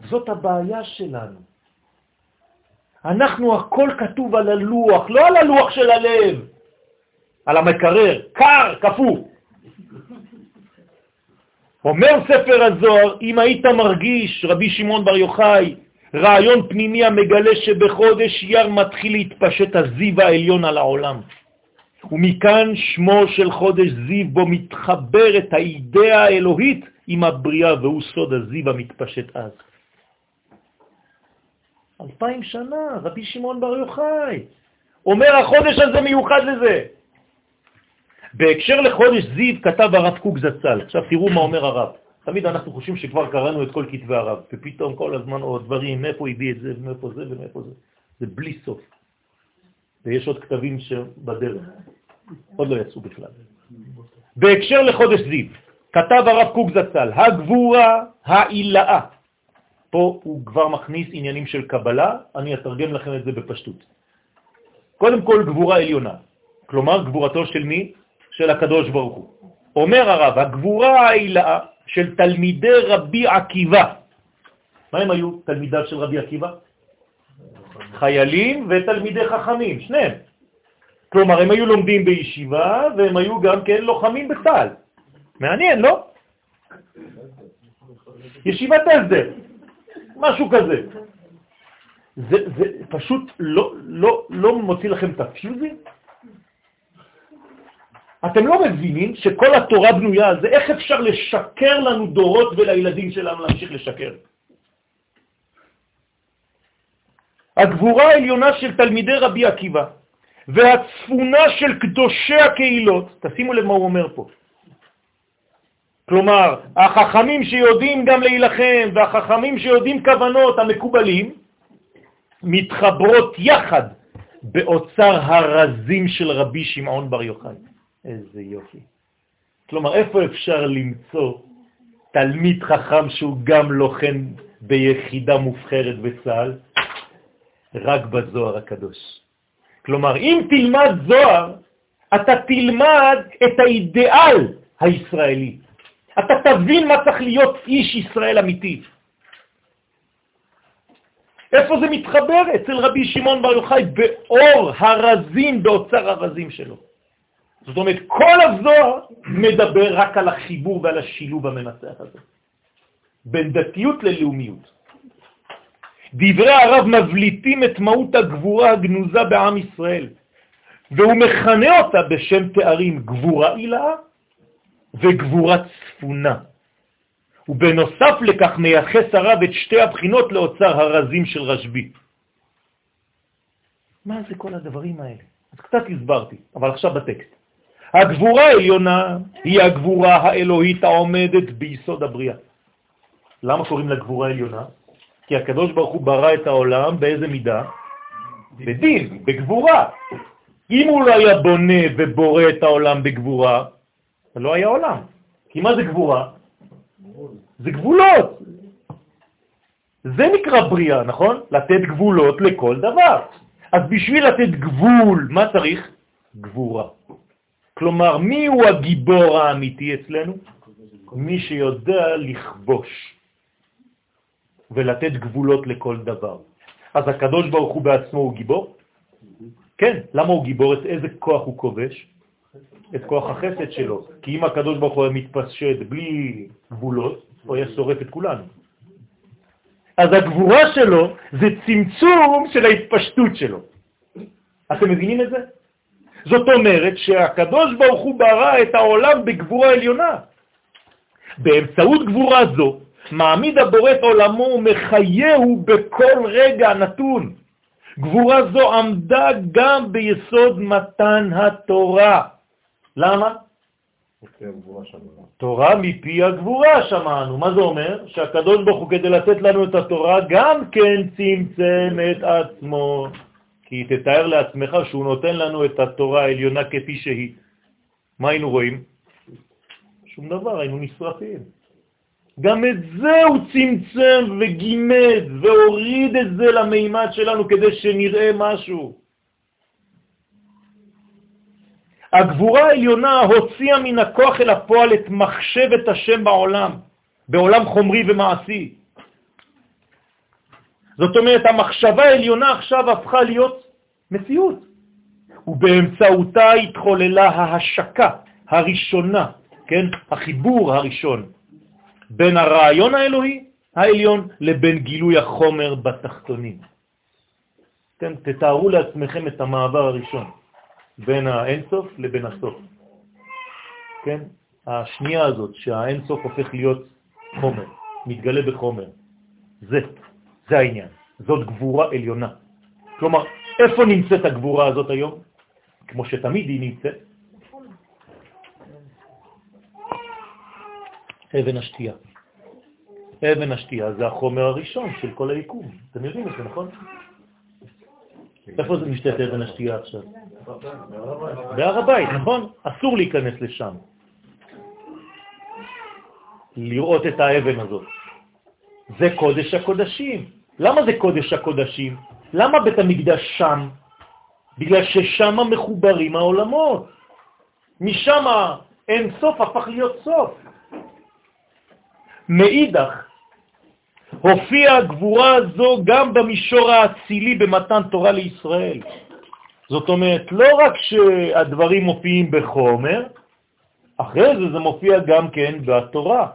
Speaker 1: זאת הבעיה שלנו. אנחנו, הכל כתוב על הלוח, לא על הלוח של הלב, על המקרר, קר, קפוא. אומר ספר הזוהר, אם היית מרגיש, רבי שמעון בר יוחאי, רעיון פנימי המגלה שבחודש יר מתחיל להתפשט הזיו העליון על העולם. ומכאן שמו של חודש זיו בו מתחברת האידאה האלוהית עם הבריאה, והוא סוד הזיו המתפשט אז. אלפיים שנה, רבי שמעון בר יוחאי. אומר החודש הזה מיוחד לזה. בהקשר לחודש זיו כתב הרב קוק זצ"ל. עכשיו תראו מה אומר הרב. תמיד אנחנו חושבים שכבר קראנו את כל כתבי הרב, ופתאום כל הזמן עוד דברים, מאיפה הביא את זה, ומאיפה זה ומאיפה זה. זה בלי סוף. ויש עוד כתבים שבדרך, עוד לא יצאו בכלל. בהקשר לחודש זיו, כתב הרב קוק זצ"ל, הגבורה העילאה פה הוא כבר מכניס עניינים של קבלה, אני אתרגם לכם את זה בפשטות. קודם כל גבורה עליונה, כלומר גבורתו של מי? של הקדוש ברוך הוא. אומר הרב, הגבורה העילאה של תלמידי רבי עקיבא, מה הם היו תלמידיו של רבי עקיבא? חיילים ותלמידי חכמים, שניהם. כלומר, הם היו לומדים בישיבה והם היו גם כן לוחמים בצה"ל. מעניין, לא? ישיבת הסדר, משהו כזה. זה, זה פשוט לא, לא, לא מוציא לכם את הפיוזים? אתם לא מבינים שכל התורה בנויה על זה? איך אפשר לשקר לנו דורות ולילדים שלנו להמשיך לשקר? הגבורה העליונה של תלמידי רבי עקיבא והצפונה של קדושי הקהילות, תשימו לב מה הוא אומר פה. כלומר, החכמים שיודעים גם להילחם והחכמים שיודעים כוונות המקובלים, מתחברות יחד באוצר הרזים של רבי שמעון בר יוחאי. איזה יופי. כלומר, איפה אפשר למצוא תלמיד חכם שהוא גם לוחם ביחידה מובחרת בצה"ל? רק בזוהר הקדוש. כלומר, אם תלמד זוהר, אתה תלמד את האידיאל הישראלי. אתה תבין מה צריך להיות איש ישראל אמיתי. איפה זה מתחבר? אצל רבי שמעון בר יוחאי, באור הרזים, באוצר הרזים שלו. זאת אומרת, כל הזוהר מדבר רק על החיבור ועל השילוב המנצח הזה, בין דתיות ללאומיות. דברי הרב מבליטים את מהות הגבורה הגנוזה בעם ישראל, והוא מכנה אותה בשם תארים גבורה עילאה וגבורה צפונה. ובנוסף לכך מייחס הרב את שתי הבחינות לאוצר הרזים של רשב"י. מה זה כל הדברים האלה? אז קצת הסברתי, אבל עכשיו בטקסט. הגבורה העליונה היא הגבורה האלוהית העומדת ביסוד הבריאה. למה קוראים לה גבורה עליונה? כי הקדוש ברוך הוא ברא את העולם באיזה מידה? בדין, בגבורה. אם הוא לא היה בונה ובורא את העולם בגבורה, לא היה עולם. כי מה זה גבורה? זה גבולות. זה נקרא בריאה, נכון? לתת גבולות לכל דבר. אז בשביל לתת גבול, מה צריך? גבורה. כלומר, מי הוא הגיבור האמיתי אצלנו? מי שיודע לכבוש ולתת גבולות לכל דבר. אז הקדוש ברוך הוא בעצמו הוא גיבור? כן. למה הוא גיבור? את איזה כוח הוא כובש? את כוח החסד שלו. כי אם הקדוש ברוך הוא מתפשט בלי גבולות, הוא היה שורף את כולנו. אז הגבורה שלו זה צמצום של ההתפשטות שלו. אתם מבינים את זה? זאת אומרת שהקדוש ברוך הוא ברא את העולם בגבורה עליונה. באמצעות גבורה זו מעמיד הבורא את עולמו ומחייהו בכל רגע נתון. גבורה זו עמדה גם ביסוד מתן התורה. למה? תורה מפי הגבורה שמענו. מה זה אומר? שהקדוש ברוך הוא כדי לתת לנו את התורה גם כן צמצם את עצמו. כי תתאר לעצמך שהוא נותן לנו את התורה העליונה כפי שהיא. מה היינו רואים? שום דבר, היינו נשרפים. גם את זה הוא צמצם וגימד והוריד את זה למימד שלנו כדי שנראה משהו. הגבורה העליונה הוציאה מן הכוח אל הפועל את מחשבת השם בעולם, בעולם חומרי ומעשי. זאת אומרת, המחשבה העליונה עכשיו הפכה להיות מציאות, ובאמצעותה התחוללה ההשקה הראשונה, כן, החיבור הראשון, בין הרעיון האלוהי העליון לבין גילוי החומר בתחתונים. כן, תתארו לעצמכם את המעבר הראשון בין האינסוף לבין הסוף. כן, השנייה הזאת שהאינסוף הופך להיות חומר, מתגלה בחומר. זה, זה העניין. זאת גבורה עליונה. כלומר, איפה נמצאת הגבורה הזאת היום? כמו שתמיד היא נמצאת. אבן השתייה. אבן השתייה זה החומר הראשון של כל היקום. אתם יודעים את זה, נכון? איפה זה משתת אבן השתייה עכשיו? בהר הבית, נכון? אסור להיכנס לשם. לראות את האבן הזאת. זה קודש הקודשים. למה זה קודש הקודשים? למה בית המקדש שם? בגלל ששם מחוברים העולמות. משם אין סוף הפך להיות סוף. מאידך, הופיעה הגבורה הזו גם במישור האצילי במתן תורה לישראל. זאת אומרת, לא רק שהדברים מופיעים בחומר, אחרי זה זה מופיע גם כן בתורה.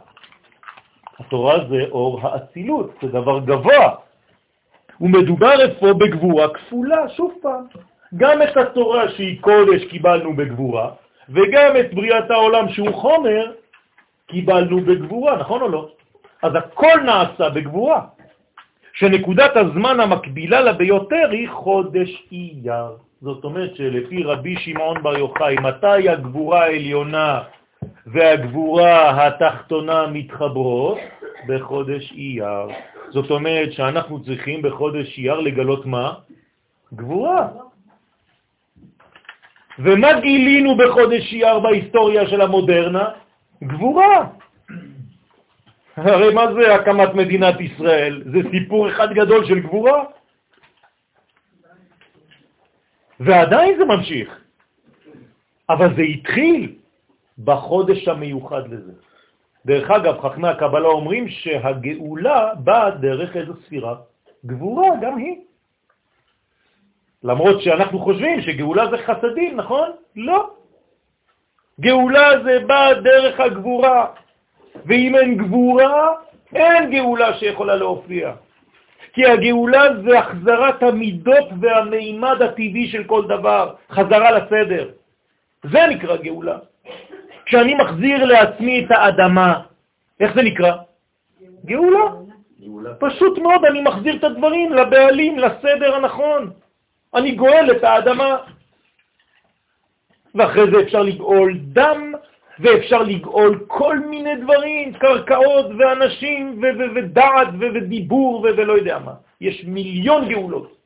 Speaker 1: התורה זה אור האצילות, זה דבר גבוה. ומדובר אפוא בגבורה כפולה, שוב פעם. גם את התורה שהיא קודש קיבלנו בגבורה, וגם את בריאת העולם שהוא חומר קיבלנו בגבורה, נכון או לא? אז הכל נעשה בגבורה, שנקודת הזמן המקבילה לה ביותר היא חודש אייר. זאת אומרת שלפי רבי שמעון בר יוחאי, מתי הגבורה העליונה והגבורה התחתונה מתחברות? בחודש אייר. זאת אומרת שאנחנו צריכים בחודש אייר לגלות מה? גבורה. ומה גילינו בחודש אייר בהיסטוריה של המודרנה? גבורה. הרי מה זה הקמת מדינת ישראל? זה סיפור אחד גדול של גבורה. ועדיין זה ממשיך. אבל זה התחיל בחודש המיוחד לזה. דרך אגב, חכמי הקבלה אומרים שהגאולה באה דרך איזו ספירה? גבורה, גם היא. למרות שאנחנו חושבים שגאולה זה חסדים, נכון? לא. גאולה זה בא דרך הגבורה, ואם אין גבורה, אין גאולה שיכולה להופיע. כי הגאולה זה החזרת המידות והמימד הטבעי של כל דבר, חזרה לסדר. זה נקרא גאולה. כשאני מחזיר לעצמי את האדמה, איך זה נקרא? גאולה. גאולה. פשוט מאוד, אני מחזיר את הדברים לבעלים, לסדר הנכון. אני גואל את האדמה. ואחרי זה אפשר לגאול דם, ואפשר לגאול כל מיני דברים, קרקעות ואנשים ודעת ודיבור ולא יודע מה. יש מיליון גאולות.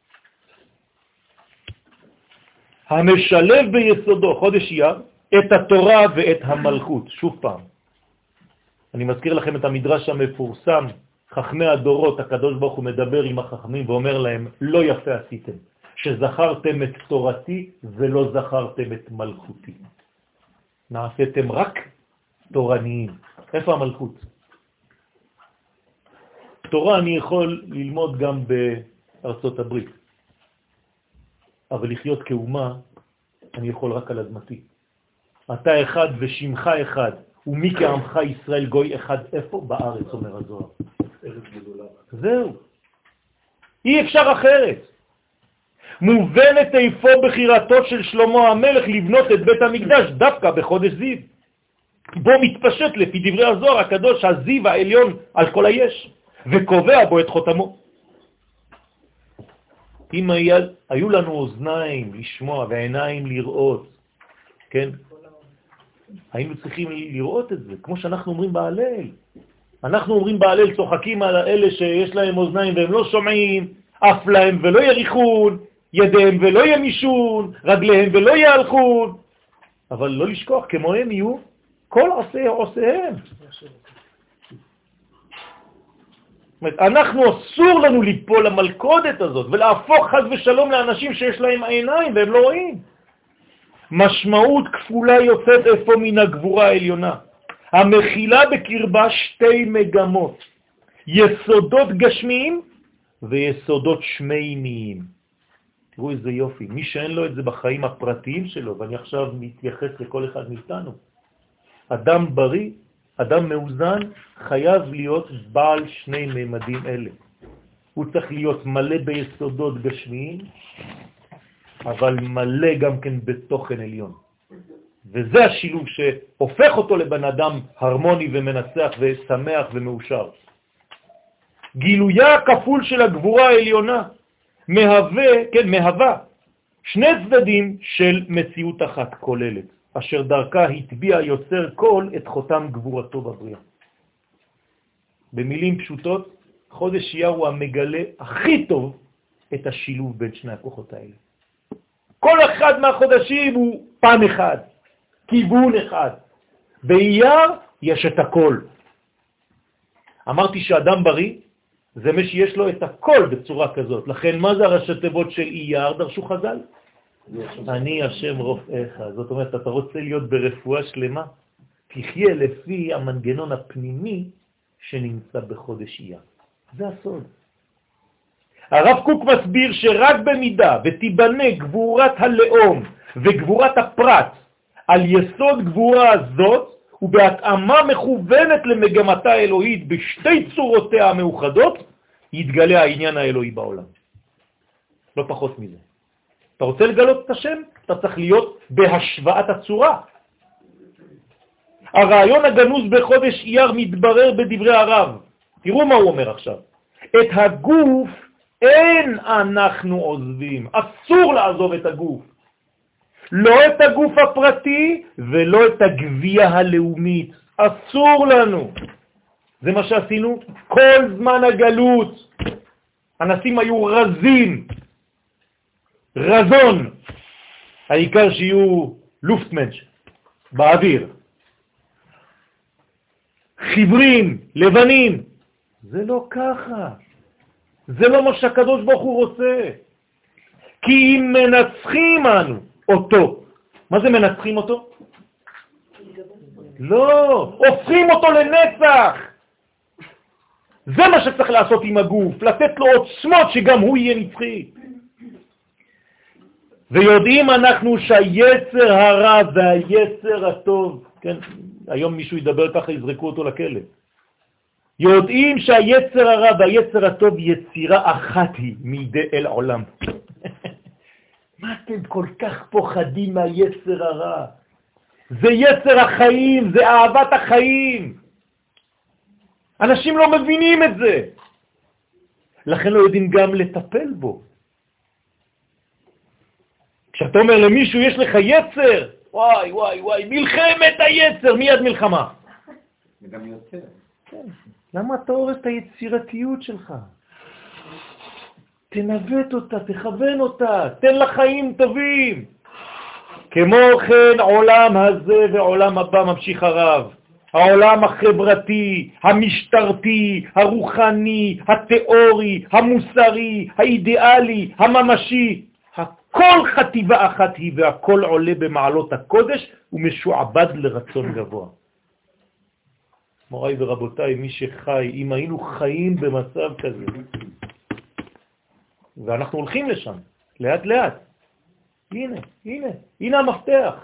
Speaker 1: המשלב ביסודו, חודש אייר, את התורה ואת המלכות. שוב פעם, אני מזכיר לכם את המדרש המפורסם, חכמי הדורות, הקדוש ברוך הוא מדבר עם החכמים ואומר להם, לא יפה עשיתם. שזכרתם את תורתי ולא זכרתם את מלכותי. נעשיתם רק תורניים. איפה המלכות? תורה אני יכול ללמוד גם בארצות הברית, אבל לחיות כאומה אני יכול רק על אדמתי. אתה אחד ושמך אחד, ומי כעמך ישראל גוי אחד, איפה? בארץ, אומר הזוהר. זהו. אי אפשר אחרת. מובנת איפה בחירתו של שלמה המלך לבנות את בית המקדש דווקא בחודש זיו. בו מתפשט לפי דברי הזוהר הקדוש הזיו העליון על כל היש, וקובע בו את חותמו. אם היה, היו לנו אוזניים לשמוע ועיניים לראות, כן? היינו צריכים לראות את זה, כמו שאנחנו אומרים בהלל. אנחנו אומרים בהלל, צוחקים על אלה שיש להם אוזניים והם לא שומעים, אף להם ולא יריחון, ידיהם ולא ימישון, רגליהם ולא יהלכון. אבל לא לשכוח, כמוהם יהיו כל עושי עושיהם. אנחנו אסור לנו ליפול למלכודת הזאת ולהפוך חז ושלום לאנשים שיש להם עיניים והם לא רואים. משמעות כפולה יוצאת איפה מן הגבורה העליונה, המכילה בקרבה שתי מגמות, יסודות גשמיים ויסודות שמימיים. תראו איזה יופי, מי שאין לו את זה בחיים הפרטיים שלו, ואני עכשיו מתייחס לכל אחד מאיתנו, אדם בריא, אדם מאוזן, חייב להיות בעל שני מימדים אלה. הוא צריך להיות מלא ביסודות גשמיים, אבל מלא גם כן בתוכן עליון. וזה השילוב שהופך אותו לבן אדם הרמוני ומנצח ושמח ומאושר. גילויה הכפול של הגבורה העליונה, מהווה, כן, מהווה שני צדדים של מציאות אחת כוללת, אשר דרכה התביע יוצר כל את חותם גבורתו בבריאה. במילים פשוטות, חודש אייר הוא המגלה הכי טוב את השילוב בין שני הכוחות האלה. כל אחד מהחודשים הוא פן אחד, כיוון אחד. באייר יש את הכל. אמרתי שאדם בריא זה מי שיש לו את הכל בצורה כזאת. לכן, מה זה הראשי תיבות של אייר? דרשו חז"ל. אני השם רופאיך. זאת אומרת, אתה רוצה להיות ברפואה שלמה? תחיה לפי המנגנון הפנימי שנמצא בחודש אייר. זה הסוד. הרב קוק מסביר שרק במידה ותיבנה גבורת הלאום וגבורת הפרט על יסוד גבורה הזאת ובהתאמה מכוונת למגמתה האלוהית בשתי צורותיה המאוחדות, יתגלה העניין האלוהי בעולם. לא פחות מזה. אתה רוצה לגלות את השם? אתה צריך להיות בהשוואת הצורה. הרעיון הגנוז בחודש אייר מתברר בדברי הרב. תראו מה הוא אומר עכשיו. את הגוף אין אנחנו עוזבים, אסור לעזוב את הגוף. לא את הגוף הפרטי ולא את הגבייה הלאומית. אסור לנו. זה מה שעשינו כל זמן הגלות. אנשים היו רזים, רזון, העיקר שיהיו לופטמנש באוויר. חיברים, לבנים. זה לא ככה. זה לא מה שהקדוש ברוך הוא רוצה. כי אם מנצחים אנו אותו, מה זה מנצחים אותו? לא, הופכים אותו לנצח. זה מה שצריך לעשות עם הגוף, לתת לו עוצמות שגם הוא יהיה נצחי. ויודעים אנחנו שהיצר הרע והיצר הטוב, כן, היום מישהו ידבר ככה, יזרקו אותו לכלא. יודעים שהיצר הרע והיצר הטוב יצירה אחת היא מידי אל עולם. מה אתם כל כך פוחדים מהיצר הרע? זה יצר החיים, זה אהבת החיים. אנשים לא מבינים את זה. לכן לא יודעים גם לטפל בו. כשאתה אומר למישהו, יש לך יצר, וואי, וואי, וואי, מלחמת היצר, מיד מלחמה.
Speaker 3: זה גם יוצר.
Speaker 1: כן. למה אתה הורס את היצירתיות שלך? תנווט אותה, תכוון אותה, תן לה חיים טובים. כמו כן עולם הזה ועולם הבא ממשיך הרב. העולם החברתי, המשטרתי, הרוחני, התיאורי, המוסרי, האידיאלי, הממשי, הכל חטיבה אחת היא והכל עולה במעלות הקודש ומשועבד לרצון גבוה. מוריי ורבותיי, מי שחי, אם היינו חיים במצב כזה, ואנחנו הולכים לשם, לאט לאט, הנה, הנה, הנה המפתח.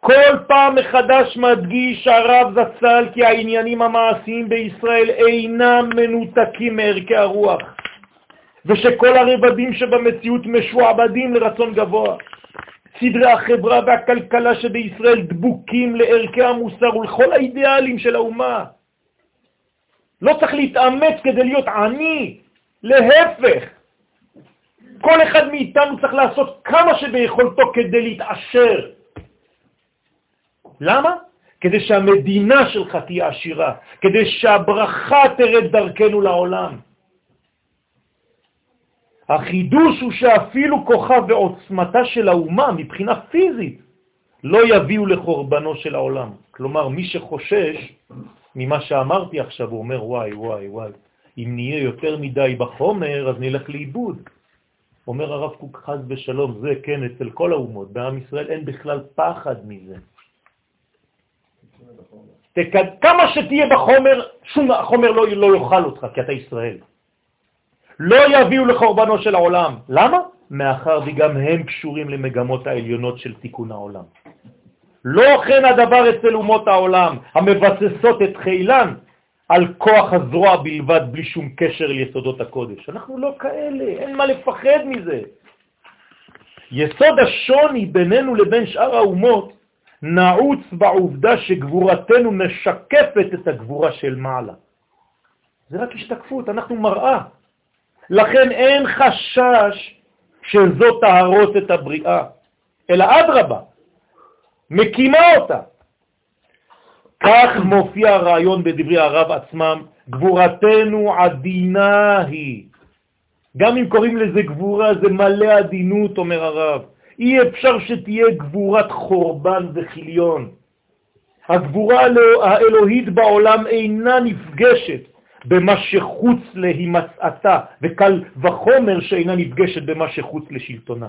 Speaker 1: כל פעם מחדש מדגיש הרב זצ"ל כי העניינים המעשיים בישראל אינם מנותקים מערכי הרוח. ושכל הרבדים שבמציאות משועבדים לרצון גבוה. סדרי החברה והכלכלה שבישראל דבוקים לערכי המוסר ולכל האידיאלים של האומה. לא צריך להתאמץ כדי להיות עני, להפך. כל אחד מאיתנו צריך לעשות כמה שביכולתו כדי להתעשר. למה? כדי שהמדינה שלך תהיה עשירה, כדי שהברכה תרד דרכנו לעולם. החידוש הוא שאפילו כוחה ועוצמתה של האומה מבחינה פיזית לא יביאו לחורבנו של העולם. כלומר, מי שחושש ממה שאמרתי עכשיו, הוא אומר, וואי, וואי, וואי, אם נהיה יותר מדי בחומר, אז נלך לאיבוד. אומר הרב קוק חז בשלום, זה כן אצל כל האומות, בעם ישראל אין בכלל פחד מזה. כמה שתהיה בחומר, שום חומר לא, לא יאכל אותך, כי אתה ישראל. לא יביאו לחורבנו של העולם. למה? מאחר וגם הם קשורים למגמות העליונות של תיקון העולם. לא כן הדבר אצל אומות העולם, המבססות את חילן על כוח הזרוע בלבד, בלי שום קשר ליסודות הקודש. אנחנו לא כאלה, אין מה לפחד מזה. יסוד השוני בינינו לבין שאר האומות נעוץ בעובדה שגבורתנו משקפת את הגבורה של מעלה. זה רק השתקפות, אנחנו מראה. לכן אין חשש שזאת תהרוס את הבריאה, אלא אדרבה, מקימה אותה. כך מופיע הרעיון בדברי הרב עצמם, גבורתנו עדינה היא. גם אם קוראים לזה גבורה, זה מלא עדינות, אומר הרב. אי אפשר שתהיה גבורת חורבן וחיליון. הגבורה האלוהית בעולם אינה נפגשת במה שחוץ להימצאתה, וקל וחומר שאינה נפגשת במה שחוץ לשלטונה.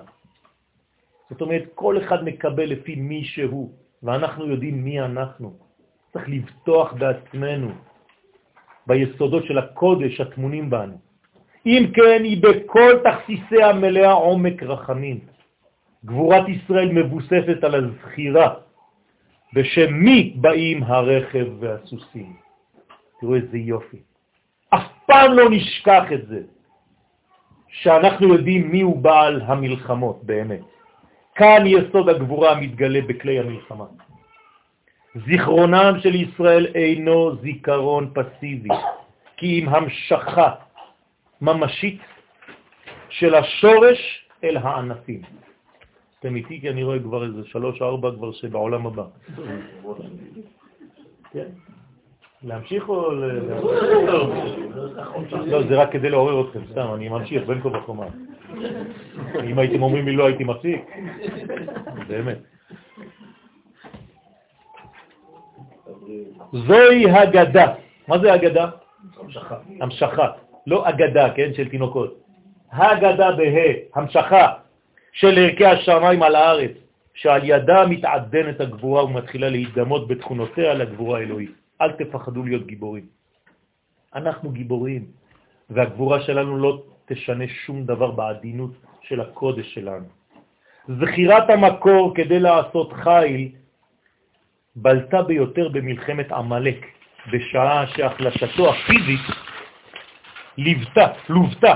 Speaker 1: זאת אומרת, כל אחד מקבל לפי מי שהוא, ואנחנו יודעים מי אנחנו. צריך לבטוח בעצמנו, ביסודות של הקודש הטמונים בנו. אם כן, היא בכל תכסיסי מלאה עומק רחמים. גבורת ישראל מבוססת על הזכירה, בשם מי באים הרכב והסוסים. תראו איזה יופי. אף פעם לא נשכח את זה, שאנחנו יודעים מי הוא בעל המלחמות באמת. כאן יסוד הגבורה המתגלה בכלי המלחמה. זיכרונם של ישראל אינו זיכרון פסיבי, כי אם המשכה ממשית של השורש אל הענפים. אתם איתי? כי אני רואה כבר איזה שלוש, ארבע כבר שבעולם הבא. כן. להמשיך או... לא, זה רק כדי לעורר אתכם, סתם, אני ממשיך בין כה וכה אם הייתם אומרים לי לא הייתי מפסיק, באמת. זוהי הגדה. מה זה הגדה? המשכה. לא אגדה, כן, של תינוקות. הגדה בה, המשכה של ערכי השמיים על הארץ, שעל ידה מתעדנת הגבורה ומתחילה להתדמות בתכונותיה לגבורה האלוהית. אל תפחדו להיות גיבורים. אנחנו גיבורים, והגבורה שלנו לא תשנה שום דבר בעדינות של הקודש שלנו. זכירת המקור כדי לעשות חיל בלטה ביותר במלחמת עמלק, בשעה שהחלטתו הפיזית ליוותה, לוותה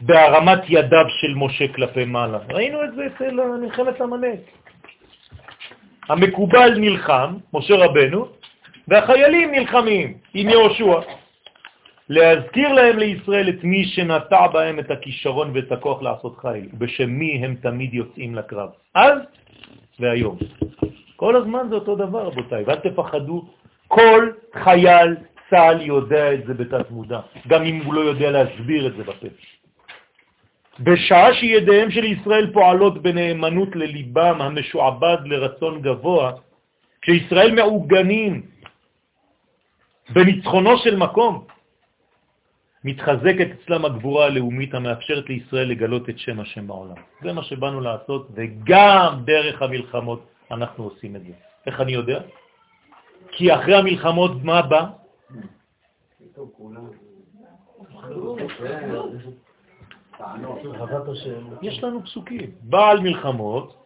Speaker 1: בהרמת ידיו של משה כלפי מעלה. ראינו את זה אצל מלחמת עמלק. המקובל נלחם, משה רבנו, והחיילים נלחמים עם יהושע. להזכיר להם לישראל את מי שנטע בהם את הכישרון ואת הכוח לעשות חיל, ובשם מי הם תמיד יוצאים לקרב. אז והיום. כל הזמן זה אותו דבר, רבותיי, ואל תפחדו, כל חייל צה"ל יודע את זה בתת מודע, גם אם הוא לא יודע להסביר את זה בפה. בשעה שידיהם של ישראל פועלות בנאמנות לליבם המשועבד לרצון גבוה, כשישראל מעוגנים בניצחונו של מקום, מתחזקת אצלם הגבורה הלאומית המאפשרת לישראל לגלות את שם השם בעולם. זה מה שבאנו לעשות, וגם דרך המלחמות אנחנו עושים את זה. איך אני יודע? כי אחרי המלחמות מה בא? יש לנו פסוקים. בעל מלחמות,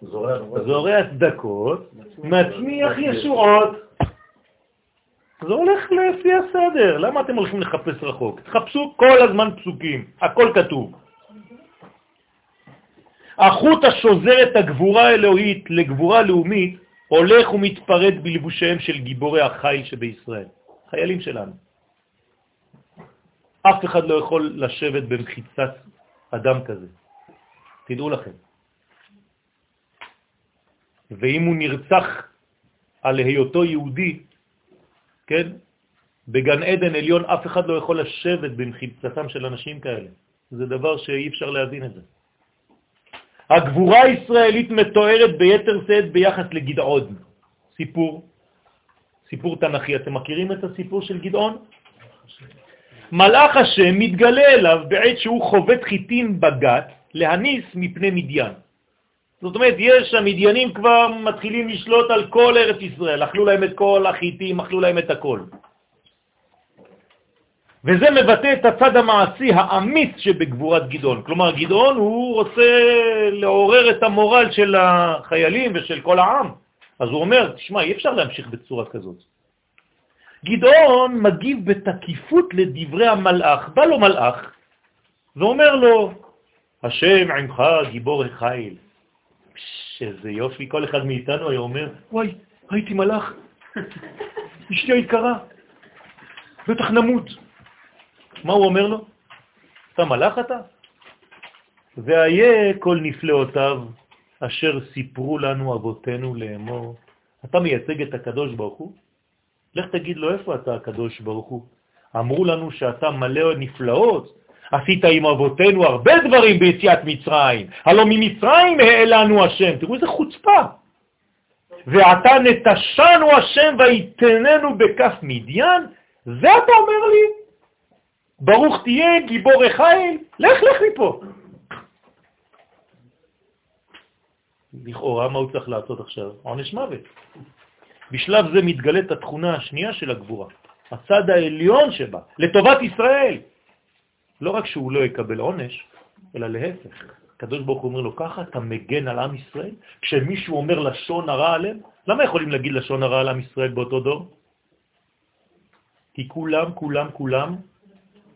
Speaker 1: זורע צדקות, מצמיח ישועות. זה הולך לפי הסדר. למה אתם הולכים לחפש רחוק? תחפשו כל הזמן פסוקים, הכל כתוב. החוט השוזר את הגבורה האלוהית לגבורה לאומית הולך ומתפרד בלבושיהם של גיבורי החיל שבישראל, חיילים שלנו. אף אחד לא יכול לשבת במחיצת אדם כזה, תדעו לכם. ואם הוא נרצח על היותו יהודי, כן, בגן עדן עליון אף אחד לא יכול לשבת במחיצתם של אנשים כאלה. זה דבר שאי אפשר להבין את זה. הגבורה הישראלית מתוארת ביתר שאת ביחס לגדעון. סיפור, סיפור תנכי. אתם מכירים את הסיפור של גדעון? מלאך השם מתגלה אליו בעת שהוא חובט חיטים בגת להניס מפני מדיין. זאת אומרת, יש המדיינים כבר מתחילים לשלוט על כל ארץ ישראל, אכלו להם את כל החיטים, אכלו להם את הכל. וזה מבטא את הצד המעשי האמיץ שבגבורת גדעון. כלומר, גדעון הוא רוצה לעורר את המורל של החיילים ושל כל העם. אז הוא אומר, תשמע, אי אפשר להמשיך בצורה כזאת. גדעון מגיב בתקיפות לדברי המלאך. בא לו מלאך ואומר לו, השם עמך גיבור החיל. שזה יופי, כל אחד מאיתנו היה אומר, וואי, ראיתי מלאך, אשתי היקרה, בטח נמות. מה הוא אומר לו? אתה מלאך אתה? ואיה כל נפלאותיו אשר סיפרו לנו אבותינו לאמור. אתה מייצג את הקדוש ברוך הוא? לך תגיד לו איפה אתה הקדוש ברוך הוא. אמרו לנו שאתה מלא נפלאות, עשית עם אבותינו הרבה דברים ביציאת מצרים, הלא ממצרים העלנו השם. תראו איזה חוצפה. ועתה נטשנו השם ויתננו בכף מדיין, זה אתה אומר לי? ברוך תהיה גיבור חיל, לך לך מפה. לכאורה, מה הוא צריך לעשות עכשיו? עונש מוות. בשלב זה מתגלית התכונה השנייה של הגבורה, הצד העליון שבה, לטובת ישראל. לא רק שהוא לא יקבל עונש, אלא להפך. הקדוש ברוך הוא אומר לו, ככה אתה מגן על עם ישראל? כשמישהו אומר לשון הרע עליהם, למה יכולים להגיד לשון הרע על עם ישראל באותו דור? כי כולם, כולם, כולם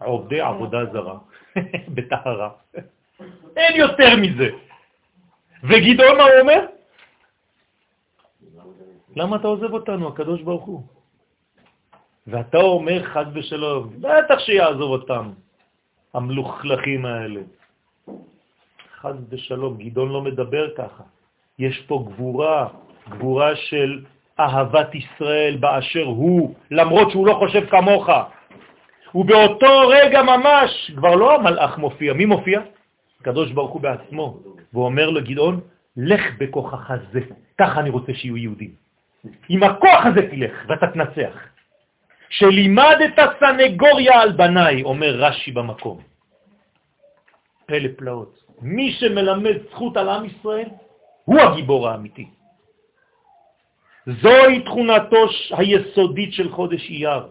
Speaker 1: עובדי עבודה זרה, בטהרה. אין יותר מזה. וגדעון מה הוא אומר? למה אתה עוזב אותנו, הקדוש ברוך הוא? ואתה אומר חד ושלום, בטח שיעזוב אותם, המלוכלכים האלה. חד ושלום, גדעון לא מדבר ככה. יש פה גבורה, גבורה של אהבת ישראל באשר הוא, למרות שהוא לא חושב כמוך. ובאותו רגע ממש, כבר לא המלאך מופיע, מי מופיע? הקדוש ברוך הוא בעצמו, והוא אומר לגדעון, לך בכוחך זה, ככה אני רוצה שיהיו יהודים. עם הכוח הזה תלך ואתה תנצח. שלימד את הסנגוריה על בניי, אומר רש"י במקום. פלא פלאות. מי שמלמד זכות על עם ישראל הוא הגיבור האמיתי. זוהי תכונתו היסודית של חודש אייר,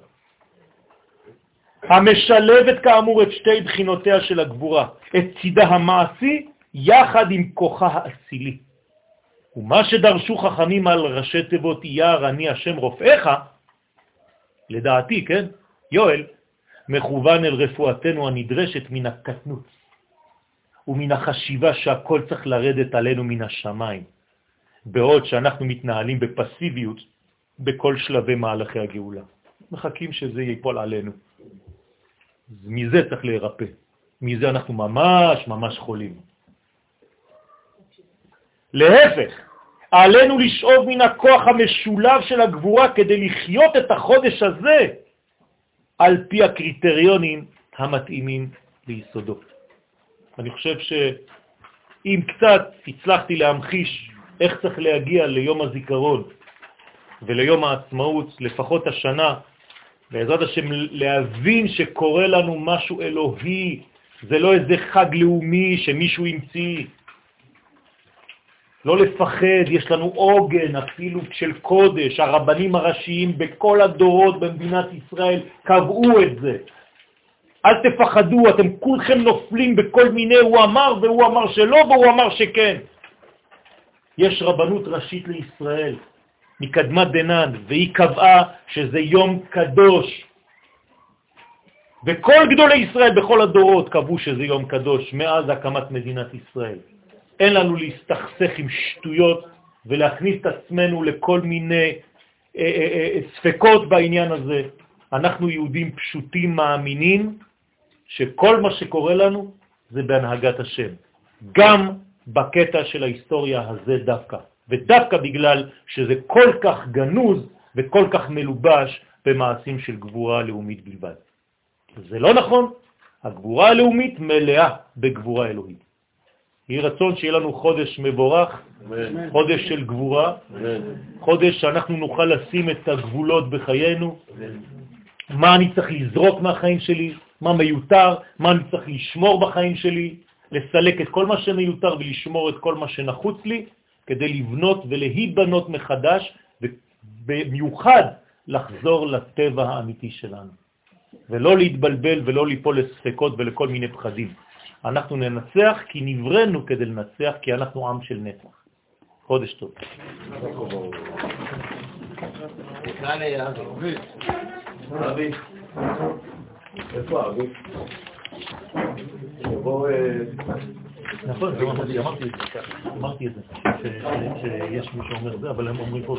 Speaker 1: המשלבת כאמור את שתי בחינותיה של הגבורה, את צידה המעשי יחד עם כוחה האצילי. ומה שדרשו חכמים על ראשי תיבות אייר אני השם רופאיך, לדעתי, כן, יואל, מכוון אל רפואתנו הנדרשת מן הקטנות ומן החשיבה שהכל צריך לרדת עלינו מן השמיים, בעוד שאנחנו מתנהלים בפסיביות בכל שלבי מהלכי הגאולה. מחכים שזה ייפול עלינו. מזה צריך להירפא. מזה אנחנו ממש ממש חולים. להפך, עלינו לשאוב מן הכוח המשולב של הגבורה כדי לחיות את החודש הזה על פי הקריטריונים המתאימים ליסודו. אני חושב שאם קצת הצלחתי להמחיש איך צריך להגיע ליום הזיכרון וליום העצמאות, לפחות השנה, בעזרת השם להבין שקורה לנו משהו אלוהי, זה לא איזה חג לאומי שמישהו המציא. לא לפחד, יש לנו עוגן אפילו של קודש, הרבנים הראשיים בכל הדורות במדינת ישראל קבעו את זה. אל תפחדו, אתם כולכם נופלים בכל מיני, הוא אמר והוא אמר שלא והוא אמר שכן. יש רבנות ראשית לישראל, מקדמת דנן, והיא קבעה שזה יום קדוש. וכל גדולי ישראל בכל הדורות קבעו שזה יום קדוש מאז הקמת מדינת ישראל. אין לנו להסתכסך עם שטויות ולהכניס את עצמנו לכל מיני אה, אה, אה, ספקות בעניין הזה. אנחנו יהודים פשוטים מאמינים שכל מה שקורה לנו זה בהנהגת השם, גם בקטע של ההיסטוריה הזה דווקא. ודווקא בגלל שזה כל כך גנוז וכל כך מלובש במעשים של גבורה לאומית בלבד. זה לא נכון, הגבורה הלאומית מלאה בגבורה אלוהית. יהי רצון שיהיה לנו חודש מבורך, חודש של גבורה, חודש שאנחנו נוכל לשים את הגבולות בחיינו, מה אני צריך לזרוק מהחיים שלי, מה מיותר, מה אני צריך לשמור בחיים שלי, לסלק את כל מה שמיותר ולשמור את כל מה שנחוץ לי, כדי לבנות ולהיבנות מחדש, ובמיוחד לחזור לטבע האמיתי שלנו, ולא להתבלבל ולא ליפול לספקות ולכל מיני פחדים. אנחנו ננצח כי נברנו כדי לנצח, כי אנחנו עם של נצח. חודש טוב. איפה אבי? נכון, לא, אמרתי את זה, שיש מי שאומר זה, אבל הם אומרים פה...